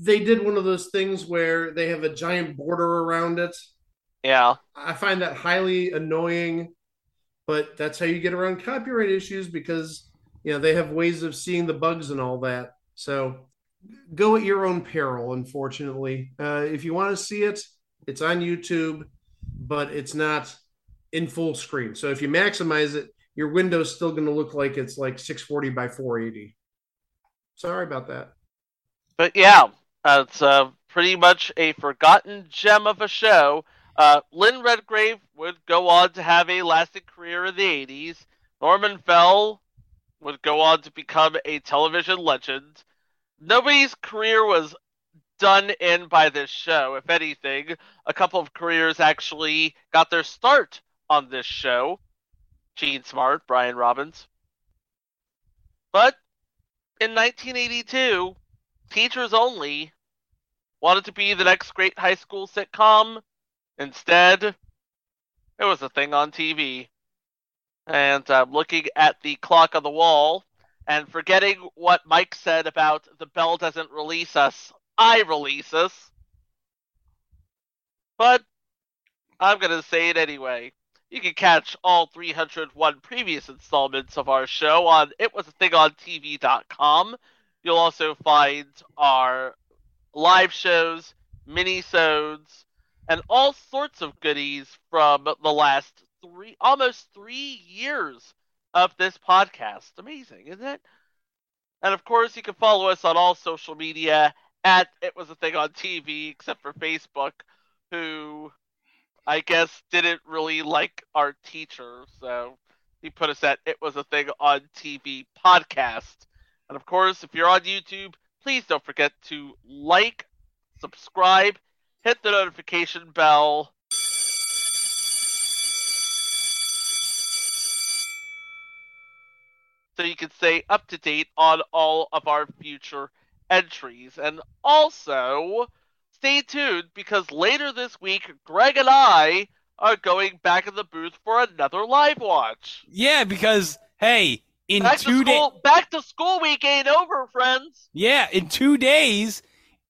Speaker 1: they did one of those things where they have a giant border around it.
Speaker 5: Yeah.
Speaker 1: I find that highly annoying, but that's how you get around copyright issues because you know they have ways of seeing the bugs and all that. So go at your own peril. Unfortunately, uh, if you want to see it, it's on YouTube, but it's not in full screen. So if you maximize it, your window's still going to look like it's like 640 by 480. Sorry about that.
Speaker 5: But yeah, uh, it's uh, pretty much a forgotten gem of a show. Uh, Lynn Redgrave would go on to have a lasting career in the 80s. Norman Fell would go on to become a television legend. Nobody's career was done in by this show. If anything, a couple of careers actually got their start on this show. Jean Smart, Brian Robbins. But in 1982, Teachers Only wanted to be the next great high school sitcom. Instead, it was a thing on TV. And I'm looking at the clock on the wall and forgetting what Mike said about the bell doesn't release us, I release us. But I'm going to say it anyway. You can catch all 301 previous installments of our show on itwasathingontv.com. You'll also find our live shows, mini-sodes, and all sorts of goodies from the last three, almost three years of this podcast. Amazing, isn't it? And of course, you can follow us on all social media at It Was a Thing on TV, except for Facebook, who I guess didn't really like our teacher, so he put us at It Was a Thing on TV podcast. And of course, if you're on YouTube, please don't forget to like, subscribe, hit the notification bell. So you can stay up to date on all of our future entries. And also, stay tuned because later this week, Greg and I are going back in the booth for another live watch.
Speaker 6: Yeah, because hey, in
Speaker 5: back
Speaker 6: two days,
Speaker 5: back to school week ain't over, friends.
Speaker 6: yeah, in two days,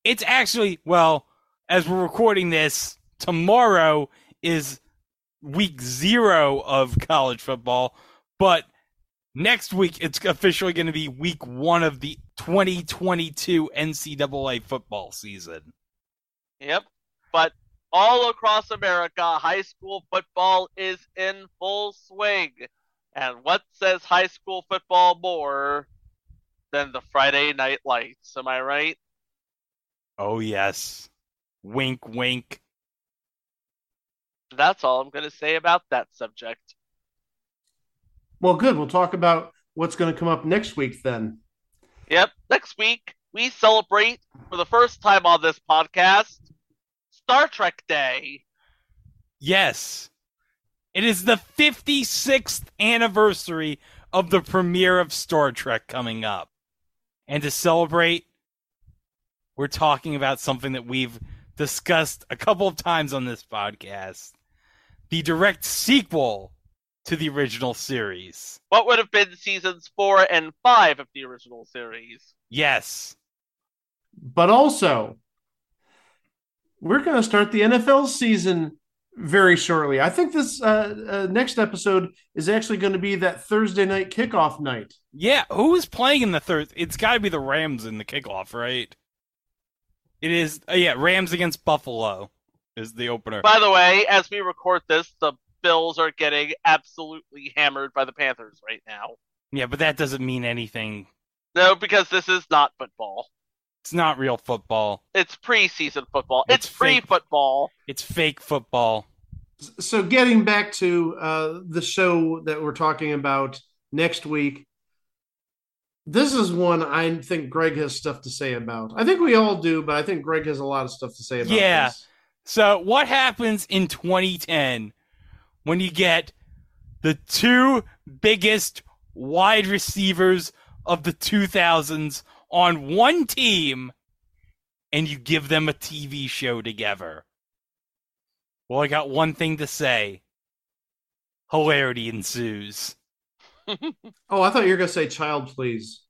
Speaker 6: it's actually well, as we're recording this, tomorrow is week zero of college football, but next week it's officially going to be week one of the 2022 NCAA football season.
Speaker 5: Yep. But all across America, high school football is in full swing. And what says high school football more than the Friday night lights? Am I right?
Speaker 6: Oh yes, wink, wink.
Speaker 5: That's all I'm going to say about that subject.
Speaker 1: Well, good. We'll talk about what's going to come up next week then.
Speaker 5: Yep. Next week, we celebrate for the first time on this podcast Star Trek Day.
Speaker 6: Yes. It is the 56th anniversary of the premiere of Star Trek coming up. And to celebrate, we're talking about something that we've discussed a couple of times on this podcast the direct sequel to the original series.
Speaker 5: What would have been seasons four and five of the original series?
Speaker 6: Yes.
Speaker 1: But also, we're going to start the NFL season very shortly. I think this uh, uh, next episode is actually going to be that Thursday night kickoff night.
Speaker 6: Yeah, who is playing in the third? It's got to be the Rams in the kickoff, right? It is. Uh, yeah, Rams against Buffalo is the opener.
Speaker 5: By the way, as we record this, the Bills are getting absolutely hammered by the Panthers right now.
Speaker 6: Yeah, but that doesn't mean anything.
Speaker 5: No, because this is not football.
Speaker 6: It's not real football.
Speaker 5: It's preseason football. It's,
Speaker 6: It's
Speaker 5: free
Speaker 6: fake.
Speaker 5: football.
Speaker 6: It's fake football.
Speaker 1: So, getting back to uh, the show that we're talking about next week, this is one I think Greg has stuff to say about. I think we all do, but I think Greg has a lot of stuff to say about this.
Speaker 6: Yeah.
Speaker 1: this.
Speaker 6: So, what happens in 2010 when you get the two biggest wide receivers of the 2000s on one team and you give them a TV show together? Well, I got one thing to say hilarity ensues.
Speaker 1: Oh, I thought you were going to say child, please.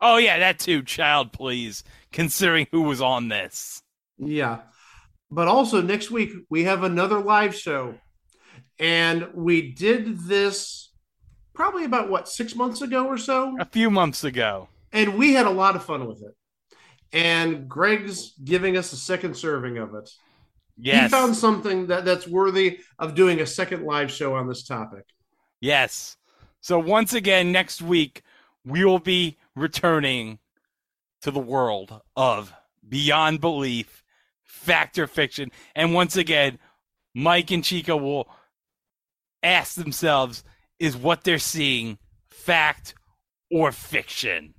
Speaker 6: Oh yeah, that too. Child, please. Considering who was on this.
Speaker 1: Yeah. But also next week we have another live show. And we did this probably about what, six months ago or so?
Speaker 6: A few months ago.
Speaker 1: And we had a lot of fun with it. And Greg's giving us a second serving of it.
Speaker 6: Yes.
Speaker 1: He found something that, that's worthy of doing a second live show on this topic.
Speaker 6: Yes. So once again, next week we will be returning to the world of beyond belief, fact or fiction, and once again, Mike and Chico will ask themselves: Is what they're seeing fact or fiction?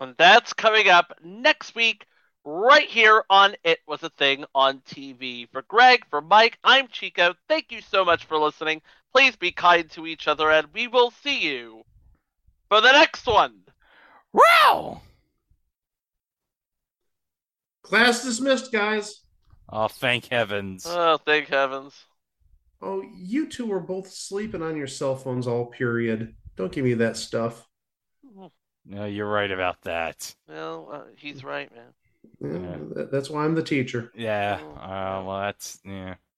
Speaker 5: And that's coming up next week, right here on It Was a Thing on TV. For Greg, for Mike, I'm Chico. Thank you so much for listening. Please be kind to each other, and we will see you for the next one.
Speaker 6: Wow!
Speaker 1: Class dismissed, guys.
Speaker 6: Oh, thank heavens!
Speaker 5: Oh, thank heavens.
Speaker 1: Oh, you two were both sleeping on your cell phones all period. Don't give me that stuff.
Speaker 6: No, you're right about that.
Speaker 5: Well, uh, he's right, man.
Speaker 1: Yeah, that- That's why I'm the teacher.
Speaker 6: Yeah. Uh, well, that's yeah.